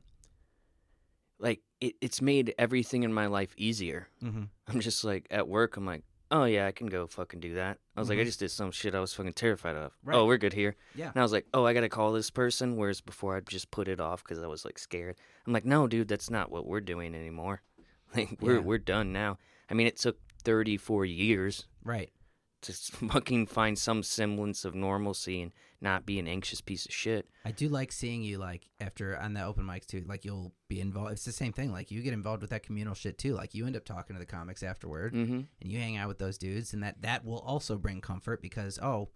like it, it's made everything in my life easier. Mm-hmm. I'm just like at work. I'm like, oh yeah, I can go fucking do that. I was like, I Mhm. just did some shit I was fucking terrified of. Right. Oh, we're good here. Yeah. And I was like, oh, I gotta call this person. Whereas before I'd just put it off because I was like scared. I'm like, no, dude, that's not what we're doing anymore. Like we're Yeah. we're done now. I mean, it took 34 years Right. To fucking find some semblance of normalcy and not be an anxious piece of shit. I do like seeing you like after on the open mics too. Like you'll be involved. It's the same thing. Like you get involved with that communal shit too. Like you end up talking to the comics afterward, Mm-hmm. and you hang out with those dudes, and that that will also bring comfort because oh,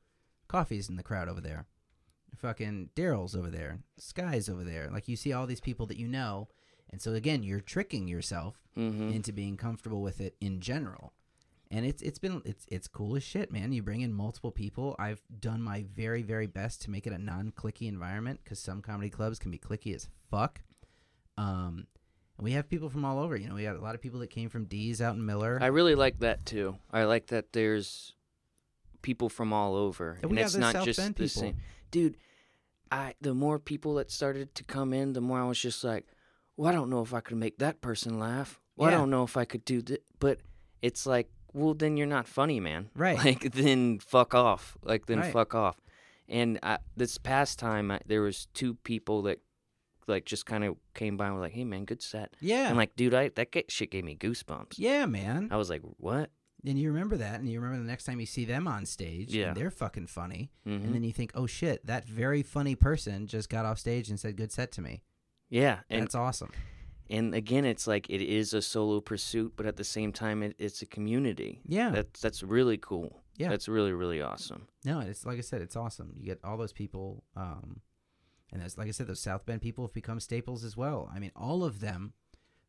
coffee's in the crowd over there, fucking Daryl's over there, Sky's over there. Like you see all these people that you know, and so again, you're tricking yourself Mm-hmm. into being comfortable with it in general. And it's it's been it's it's cool as shit, man. You bring in multiple people. I've done my very very best to make it a non-clicky environment because some comedy clubs can be clicky as fuck. Um, and we have people from all over. You know, we got a lot of people that came from D's out in Miller. I really like that too. I like that there's people from all over, And and it's not South just Bend the people. same. Dude, I the more people that started to come in, the more I was just like, well, I don't know if I could make that person laugh. Well, I don't know if I could do that. But it's like, well, then you're not funny, man. Right. Like, then fuck off. Like, then Right. fuck off. And I, this past time, I, there was two people that, like, just kind of came by and were like, "Hey, man, good set." yeah, I'm like, dude, I that ga- shit gave me goosebumps. yeah, man. I was like, what? And you remember that, and you remember the next time you see them on stage, Yeah. and they're fucking funny. hmm And then you think, oh shit, that very funny person just got off stage and said, "Good set to me." yeah, and That's awesome. And again it's like it is a solo pursuit but at the same time it, it's a community Yeah. that's that's really cool Yeah. that's really really awesome No, it's like I said, it's awesome. You get all those people, um, and there's like I said, those South Bend people have become staples as well. I mean, all of them.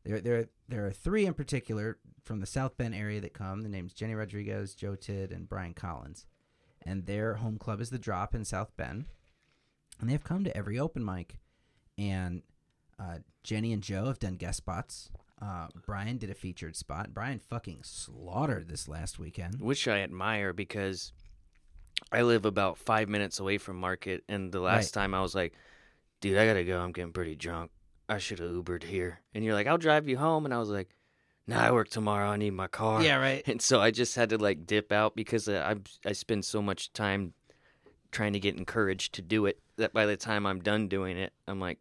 There, there, there are three in particular from the South Bend area that come. The names Jenny Rodriguez, Joe Tidd, and Brian Collins, and their home club is the Drop in South Bend, and they've come to every open mic. And uh, Jenny and Joe have done guest spots. Uh, Brian did a featured spot. Brian fucking slaughtered this last weekend. which i admire because i live about five minutes away from market and the last time i was like dude i gotta go i'm getting pretty drunk i should have ubered here and you're like i'll drive you home and i was like nah i work tomorrow i need my car Yeah, right. and so I just had to like dip out because uh, I I spend so much time trying to get encouraged to do it that by the time I'm done doing it, I'm like,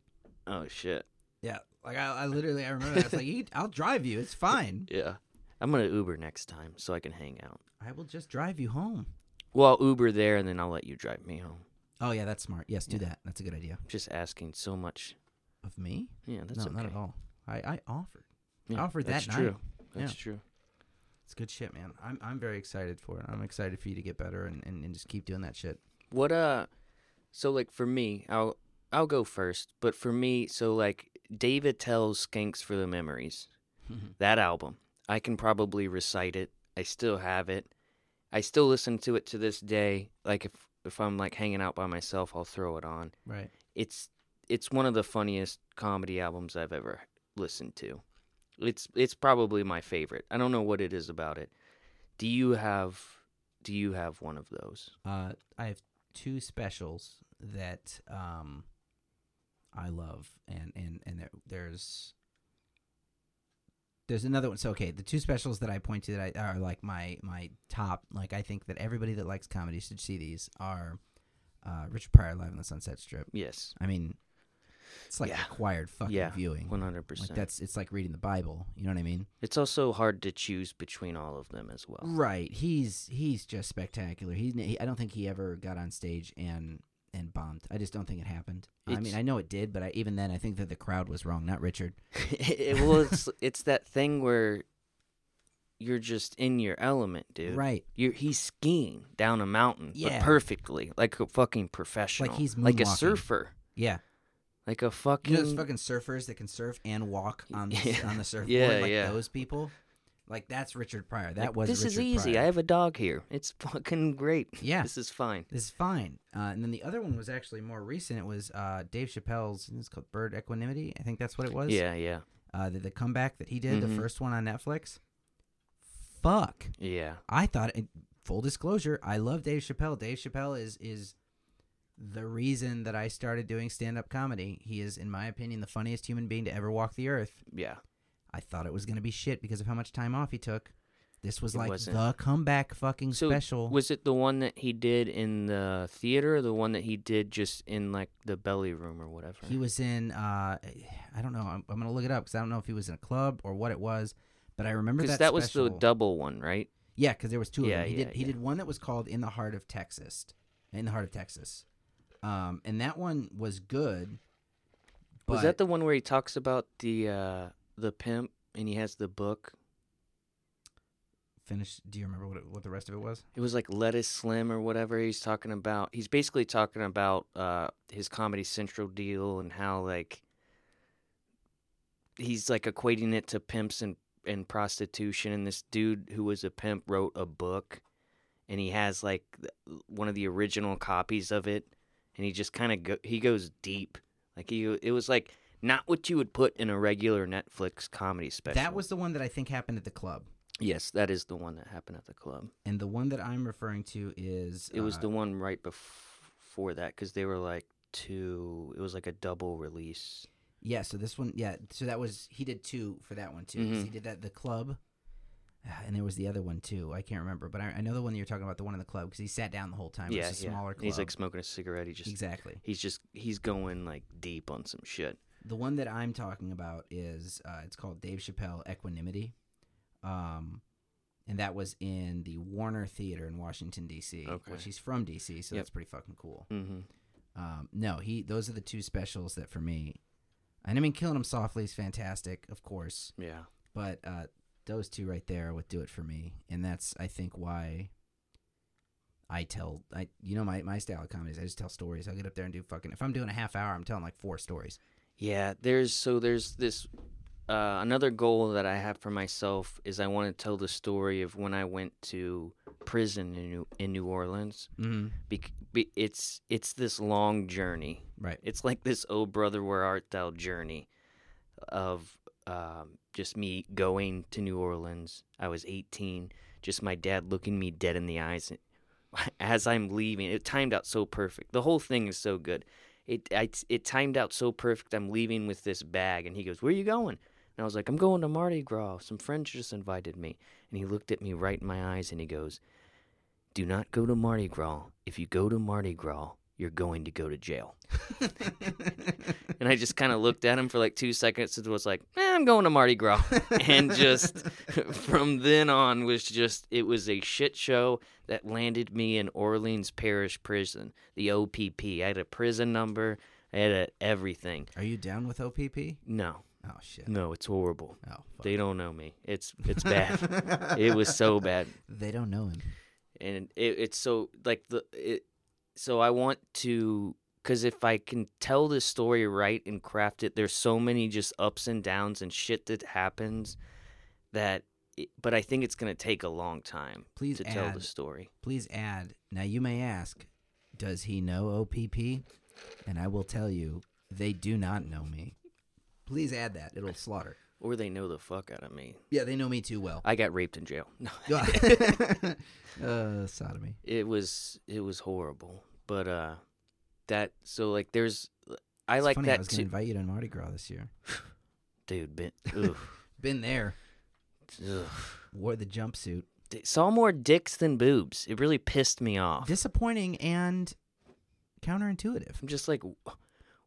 oh shit, Yeah, like I, I literally I remember that. It's like "You- I'll drive you. It's fine. yeah, I'm gonna Uber next time so I can hang out. I will just drive you home. Well, I'll Uber there and then I'll let you drive me home. Oh yeah, that's smart. Yes, do that. That's a good idea. Just asking so much. Of me? Yeah, that's no, okay. not at all. I, I offered. Yeah, offered that's that true. night. That's Yeah. true. It's good shit, man. I'm I'm very excited for it. I'm excited for you to get better and, and, and just keep doing that shit. What uh, so like for me, I'll I'll go first. But for me, so like Dave Attell's Skanks for the Memories. that album. I can probably recite it. I still have it. I still listen to it to this day. Like if if I'm like hanging out by myself, I'll throw it on. right. It's it's one of the funniest comedy albums I've ever listened to. It's it's probably my favorite. I don't know what it is about it. Do you have do you have one of those? Uh, I have two specials that um, I love, and and and there, there's there's another one. So okay, the two specials that I point to that I, are like my my top. Like I think that everybody that likes comedy should see these are uh, Richard Pryor live on the Sunset Strip. Yes. I mean, it's like Yeah. required fucking Yeah, viewing. 100%. Like that's it's like reading the Bible. You know what I mean? It's also hard to choose between all of them as well. Right. He's he's just spectacular. He, he I don't think he ever got on stage and and bombed. I just don't think it happened. I mean, I know it did, but I, even then, I think that the crowd was wrong, not Richard. It- well, it's it's that thing where you're just in your element, dude. Right. You're he's skiing down a mountain, Yeah. but perfectly, like a fucking professional, like he's like a surfer, Yeah. like a fucking. You know those fucking surfers that can surf and walk on the, Yeah. on the surfboard, Yeah, like yeah. those people. Like that's Richard Pryor. That like, was this is easy. Pryor. I have a dog here. It's fucking great. Yeah. this is fine. This is fine. Uh, and then the other one was actually more recent. It was uh, Dave Chappelle's. It's called Bird Equanimity. I think that's what it was. Yeah, yeah, Uh, the, the comeback that he did, Mhm. the first one on Netflix. Fuck. yeah. I thought. It, full disclosure, I love Dave Chappelle. Dave Chappelle is is the reason that I started doing stand up comedy. He is, in my opinion, the funniest human being to ever walk the earth. Yeah. I thought it was going to be shit because of how much time off he took. This was It like wasn't. the comeback fucking So special. was it the one that he did in the theater, or the one that he did just in like the belly room or whatever? He was in. Uh, I don't know. I'm, I'm gonna look it up because I don't know if he was in a club or what it was. But I remember because that that, was the double one, right? Yeah, because there was two Yeah, of them. He yeah, did he yeah. did one that was called In the Heart of Texas, in the Heart of Texas, um, and that one was good. But Was that the one where he talks about the uh, the pimp and he has the book? finish? Do you remember what it, what the rest of it was? It was like Lettuce Slim or whatever he's talking about. He's basically talking about uh, his Comedy Central deal and how like he's like equating it to pimps and and prostitution. And this dude who was a pimp wrote a book, and he has like one of the original copies of it, and he just kind of go- he goes deep. Like he it was like not what you would put in a regular Netflix comedy special. That was the one that I think happened at the club, yes, that is the one that happened at the club. and the one that I'm referring to is It was uh, the one right before that because they were like two. It was like a double release. Yeah, so this one, yeah, so that was he did two for that one too. Mhm. He did that the club, Ah, and there was the other one too. I can't remember, but I, I know the one you're talking about, the one in the club, because he sat down the whole time. yeah, it was a yeah. smaller club. He's like smoking a cigarette. He just exactly. he's just he's going like deep on some shit. The one that I'm talking about is uh, it's called Dave Chappelle Equanimity, um, and that was in the Warner Theater in Washington D.C. Okay. Which he's from D.C., so Yep. that's pretty fucking cool. Mm-hmm. Um, no, he those are the two specials that for me, and I mean, Killing Him Softly is fantastic, of course. Yeah. But uh, those two right there would do it for me, and that's I think why I tell I you know my my style of comedy is I just tell stories. I'll get up there and do fucking if I'm doing a half hour, I'm telling like four stories. Yeah, there's so there's this uh, another goal that I have for myself is I want to tell the story of when I went to prison in New, in New Orleans. Mm-hmm. Bec- be, it's it's this long journey. Right. It's like this "Oh brother, where art thou?" journey of um, just me going to New Orleans. I was 18. Just my dad looking me dead in the eyes as I'm leaving. It timed out so perfect. The whole thing is so good. It I, it timed out so perfect. I'm leaving with this bag, and he goes, "Where are you going?" And I was like, "I'm going to Mardi Gras. Some friends just invited me." And he looked at me right in my eyes, and he goes, "Do not go to Mardi Gras. If you go to Mardi Gras, you're going to go to jail." And I just kind of looked at him for like two seconds and was like, eh, I'm going to Mardi Gras. and just from then on was just, it was a shit show that landed me in Orleans Parish Prison, the OPP. I had a prison number, I had a, everything. Are you down with OPP? No, Oh shit. no, it's horrible. Oh fuck. They don't know me. It's it's bad. it was so bad. They don't know him. and it, it's so like the it, so I want to because if I can tell this story right and craft it, there's so many just ups and downs and shit that happens that. It, but I think it's gonna take a long time Please to tell the story. Please add. Now you may ask, does he know OPP? And I will tell you, they do not know me. Please add that. It'll slaughter. Or they know the fuck out of me. Yeah, they know me too well. I got raped in jail. No, uh, sodomy. it was it was horrible. But uh, that so like there's I It's like funny, I that was going too, to invite you to Mardi Gras this year. dude. Been, Been there. ugh. Wore the jumpsuit. D- Saw more dicks than boobs. It really pissed me off. Disappointing and counterintuitive. I'm just like,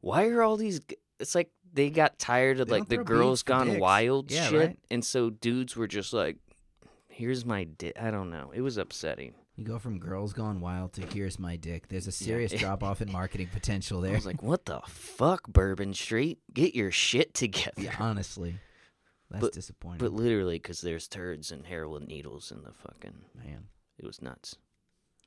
why are all these? It's like they got tired of They like the girls gone dicks. wild Yeah, shit, right. and so dudes were just like, "Here's my dick." I don't know. It was upsetting. You go from girls gone wild to here's my dick. There's a Yeah. serious drop off in marketing potential there. I was like, "What the fuck, Bourbon Street? Get your shit together." yeah, honestly. That's But- disappointing. But literally, because there's turds and heroin needles in the fucking. Man. It was nuts.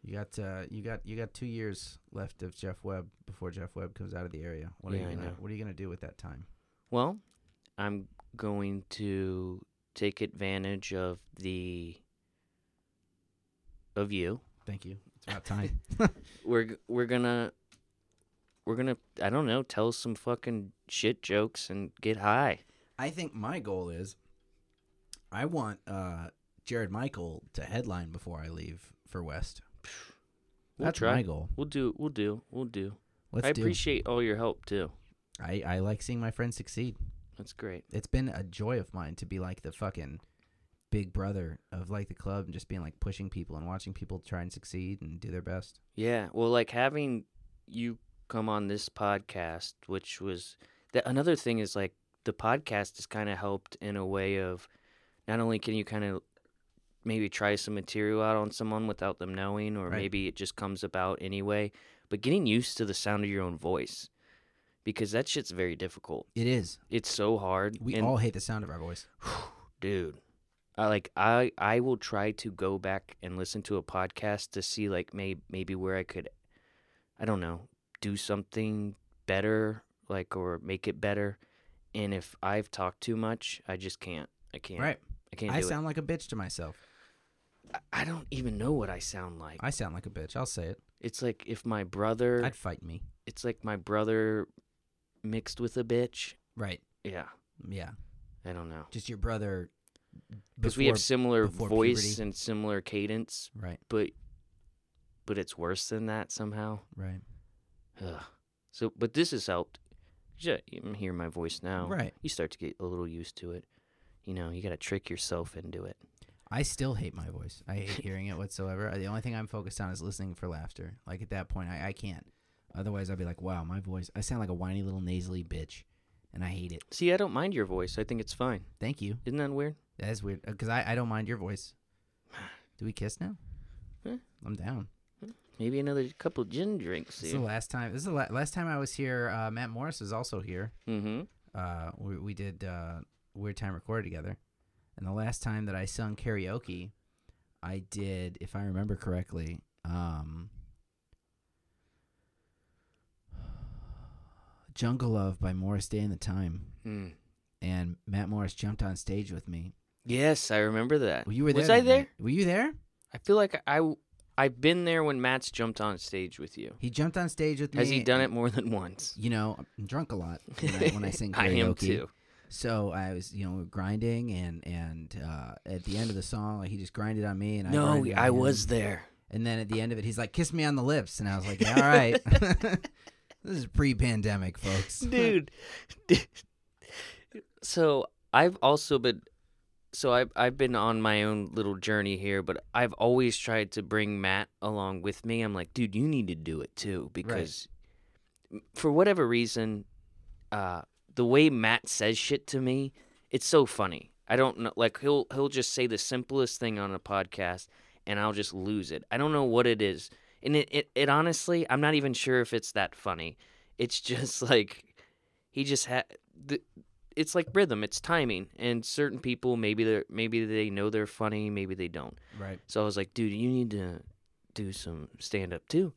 You got uh, you got you got two years left of Jeff Webb before Jeff Webb comes out of the area. What are Yeah, you I gonna know. What are you gonna do with that time? Well, I'm going to take advantage of the of you. Thank you. It's about time. we're we're gonna we're gonna I don't know tell some fucking shit jokes and get high. I think my goal is, I want uh, Jarrod Michael to headline before I leave for West. We'll That's try. my goal. We'll do. We'll do. We'll do. Let's I do. appreciate all your help too. I I like seeing my friends succeed. That's great. It's been a joy of mine to be like the fucking big brother of like the club and just being like pushing people and watching people try and succeed and do their best. Yeah. Well, like having you come on this podcast, which was that another thing is like the podcast has kind of helped in a way of not only can you kind of maybe try some material out on someone without them knowing, or Right. maybe it just comes about anyway. But getting used to the sound of your own voice, because that shit's very difficult. It is. It's so hard. We and all hate the sound of our voice. dude I like I I will try to go back and listen to a podcast to see like may, maybe where I could I don't know do something better like or make it better and if I've talked too much I just can't I can't Right. I can't I sound like a bitch to myself. I, don't even know what I sound like I sound like a bitch. I'll say it. it's like if my brother I'd fight me. it's like my brother mixed with a bitch Right. yeah Yeah. I don't know Just your brother. because we have similar voice puberty. and similar cadence Right. but but it's worse than that somehow. Right. Ugh. So, but this has helped. Yeah, you can hear my voice now. Right. You start to get a little used to it. You know, you got to trick yourself into it. I still hate my voice. I hate hearing it whatsoever. The only thing I'm focused on is listening for laughter. Like at that point, I, I can't. Otherwise, I'd be like, wow, my voice. I sound like a whiny little nasally bitch, and I hate it. See, I don't mind your voice. I think it's fine. Thank you. Isn't that weird? That is weird because I, I don't mind your voice. Do we kiss now? Huh? I'm down. Maybe another couple gin drinks This is the last time. This is the la- last time I was here. Uh, Matt Morris was also here. Mm-hmm. Uh, we, we did uh, Weird Time Recorded together. And the last time that I sung karaoke, I did, if I remember correctly, um, Jungle Love by Morris Day and the Time. Mm. And Matt Morris jumped on stage with me. Yes, I remember that. Well, you were there. Was I there? night. Were you there? I feel like I I've been there when Matt's jumped on stage with you. He jumped on stage with me. Has he done it more than once? You know, I'm drunk a lot when I, when I sing karaoke. I am too. So I was, you know, grinding, and and uh, at the end of the song, like, he just grinded on me, and I No, grinded on I him. was there. And then at the end of it, he's like, "Kiss me on the lips," and I was like, "All right." this is pre-pandemic, folks. dude. so I've also been, so I've I've been on my own little journey here, but I've always tried to bring Matt along with me. I'm like, dude, you need to do it too because, for whatever reason, uh, the way Matt says shit to me, it's so funny. I don't know, like he'll he'll just say the simplest thing on a podcast, and I'll just lose it. I don't know what it is, and it it, it honestly, I'm not even sure if it's that funny. It's just like he just had the it's like rhythm it's timing and certain people maybe they maybe they know they're funny maybe they don't Right. so i was like dude you need to do some stand up too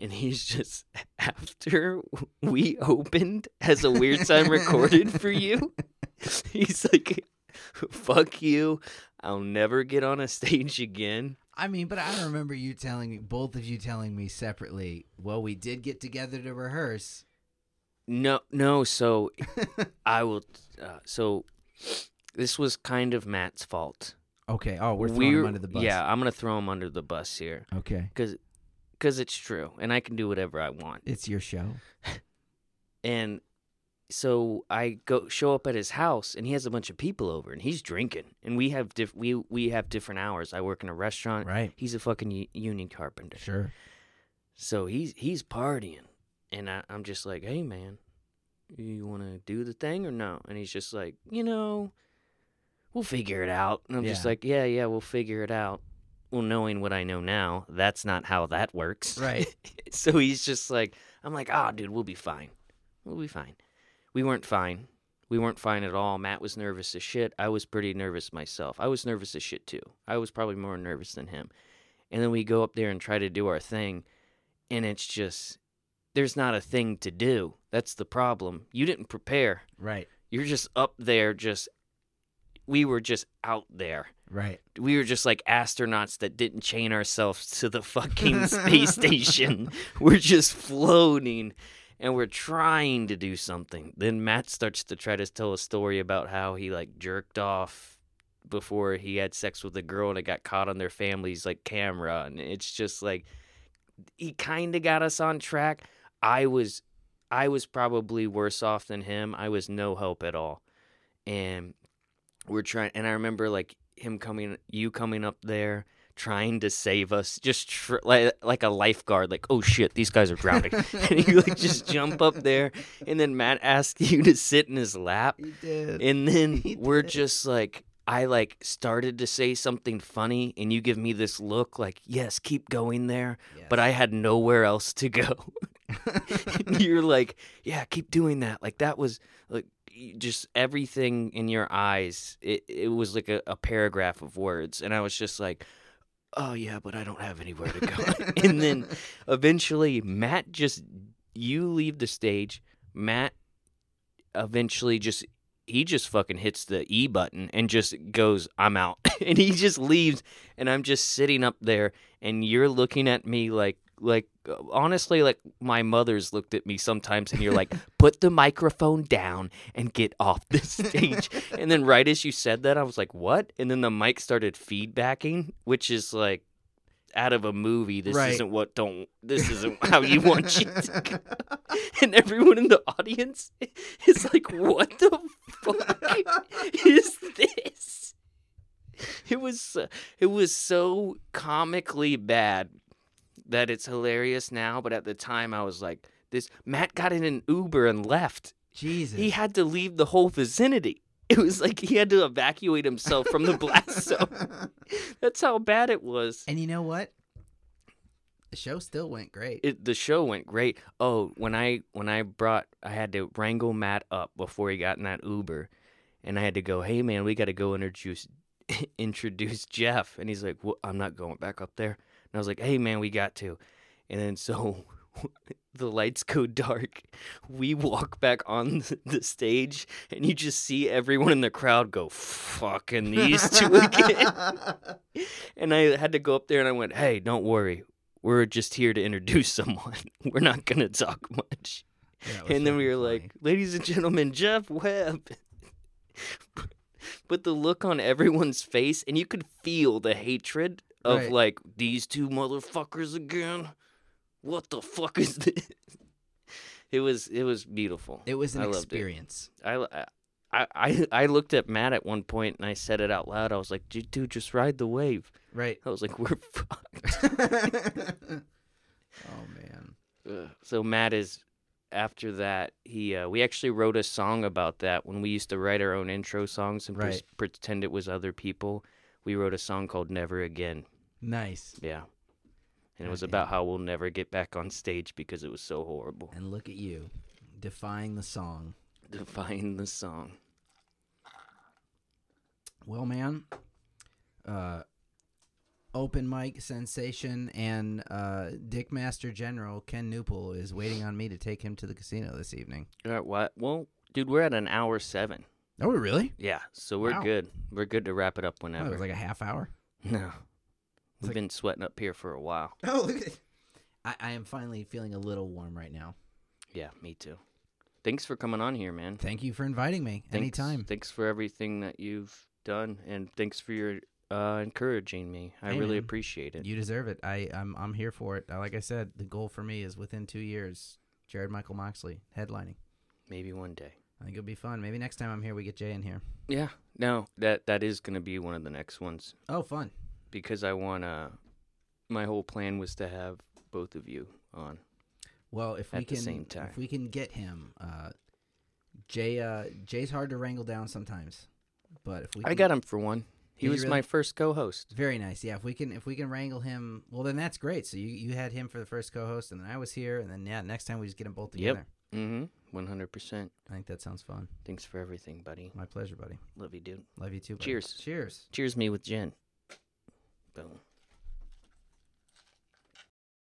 and he's just after we opened as a weird time recorded for you he's like fuck you i'll never get on a stage again I mean, but I remember you telling me, both of you telling me separately. Well, we did get together to rehearse. No, no. So I will. Uh, so this was kind of Matt's fault. Okay. Oh, we're throwing him under the bus. Yeah, I'm gonna throw him under the bus here Okay. because because it's true, and I can do whatever I want. It's your show. And so I go show up at his house, and he has a bunch of people over, and he's drinking, and we have diff- we we have different hours. I work in a restaurant. Right. He's a fucking u- union carpenter. Sure. So he's he's partying, and I, I'm just like, hey man, you want to do the thing or no? And he's just like, you know, we'll figure it out. And I'm just like, yeah, yeah, we'll figure it out. Well, knowing what I know now, that's not how that works. Right. so he's just like, I'm like, ah, dude, we'll be fine. We'll be fine. We weren't fine. We weren't fine at all. Matt was nervous as shit. I was pretty nervous myself. I was nervous as shit too. I was probably more nervous than him. And then we go up there and try to do our thing, and it's just there's not a thing to do. That's the problem. You didn't prepare. Right. You're just up there just we were just out there. Right. We were just like astronauts that didn't chain ourselves to the fucking space station. We're just floating and we're trying to do something. Then Matt starts to try to tell a story about how he like jerked off before he had sex with a girl and it got caught on their family's like camera and it's just like he kind of got us on track. I was I was probably worse off than him. I was no help at all. And we're trying and I remember like him coming you coming up there trying to save us just tr- like like a lifeguard like oh shit these guys are drowning and you like just jump up there and then Matt asked you to sit in his lap He did. and then He we're did. just like I like started to say something funny and you give me this look like, "Yes, keep going there." But I had nowhere else to go. You're like, "Yeah, keep doing that." Like that was like just everything in your eyes. It it was like a, a paragraph of words and I was just like, "Oh yeah, but I don't have anywhere to go." and then eventually Matt just you leave the stage. Matt eventually just he just fucking hits the E button and just goes, I'm out. and he just leaves and I'm just sitting up there and you're looking at me like like honestly like my mother's looked at me sometimes and you're like put the microphone down and get off the stage and then right as you said that I was like what and then the mic started feedbacking which is like out of a movie this Right. isn't what don't this isn't how you want shit to go and everyone in the audience is like, "What the fuck is this?" It was uh, it was so comically bad that it's hilarious now, but at the time I was like, "This Matt got in an Uber and left. Jesus. He had to leave the whole vicinity." It was like he had to evacuate himself from the blast zone. That's how bad it was. and you know what? The show still went great. it, the show went great. Oh, when I when I brought I had to wrangle Matt up before he got in that Uber, and I had to go, hey man, we got to go introduce introduce Jeff, and he's like, well, I'm not going back up there, I was like, hey man, we got to, and then so. The lights go dark. We walk back on the, stage, and you just see everyone in the crowd go, "Fucking these two again." And I had to go up there and I went, "Hey, don't worry. We're just here to introduce someone. We're not going to talk much." Was And then we were funny. like, "Ladies and gentlemen, Jeff Webb." but the look on everyone's face and you could feel the hatred of Right. like these two motherfuckers again. What the fuck is this? It was it was beautiful. it was an I experience. I, I, I, I looked at Matt at one point and I said it out loud. I was like, dude, dude, just ride the wave. Right. I was like, we're fucked. oh man. So Matt is after that. He uh, we actually wrote a song about that when we used to write our own intro songs and Right. pretend it was other people. We wrote a song called Never Again. Nice. Yeah. And it was about how we'll never get back on stage because it was so horrible. And look at you, defying the song. Defying the song. Well, man, uh, open mic sensation and uh, Dick Master General Ken Newpool is waiting on me to take him to the casino this evening. All right, what? Well, dude, we're at an hour seven. Oh, really? Yeah, so we're Wow. good. We're good to wrap it up Oh, whenever. it was like a half hour. no, we've like- been sweating up here for a while. Oh, look at I, I am finally feeling a little warm right now. Yeah, me too. Thanks for coming on here, man. Thank you for inviting me. Thanks, Anytime. Thanks for everything that you've done, and thanks for your uh, encouraging me. I Hey, really man. appreciate it. You deserve it. I I'm I'm here for it. Like I said, the goal for me is within two years, Jarrod Michael Moxley headlining. Maybe one day. I think it'll be fun. Maybe next time I'm here, we get Jay in here. Yeah, no, that that is gonna be one of the next ones Oh, fun. Because I wanna. My whole plan was to have both of you on. Well, if we can, same time. if we can get him, uh, Jay, uh, Jay's hard to wrangle down sometimes, but if we, I got him for one. He was really? my first co-host. very nice. Yeah, if we can, if we can wrangle him, well, then that's great. So you you had him for the first co-host, and then I was here, and then yeah, next time we just get them both Yep. together. Mm-hmm. One hundred percent. I think that sounds fun. Thanks for everything, buddy. My pleasure, buddy. Love you, dude. Love you too. Buddy. Cheers. Cheers. Cheers me with Jen. Boom.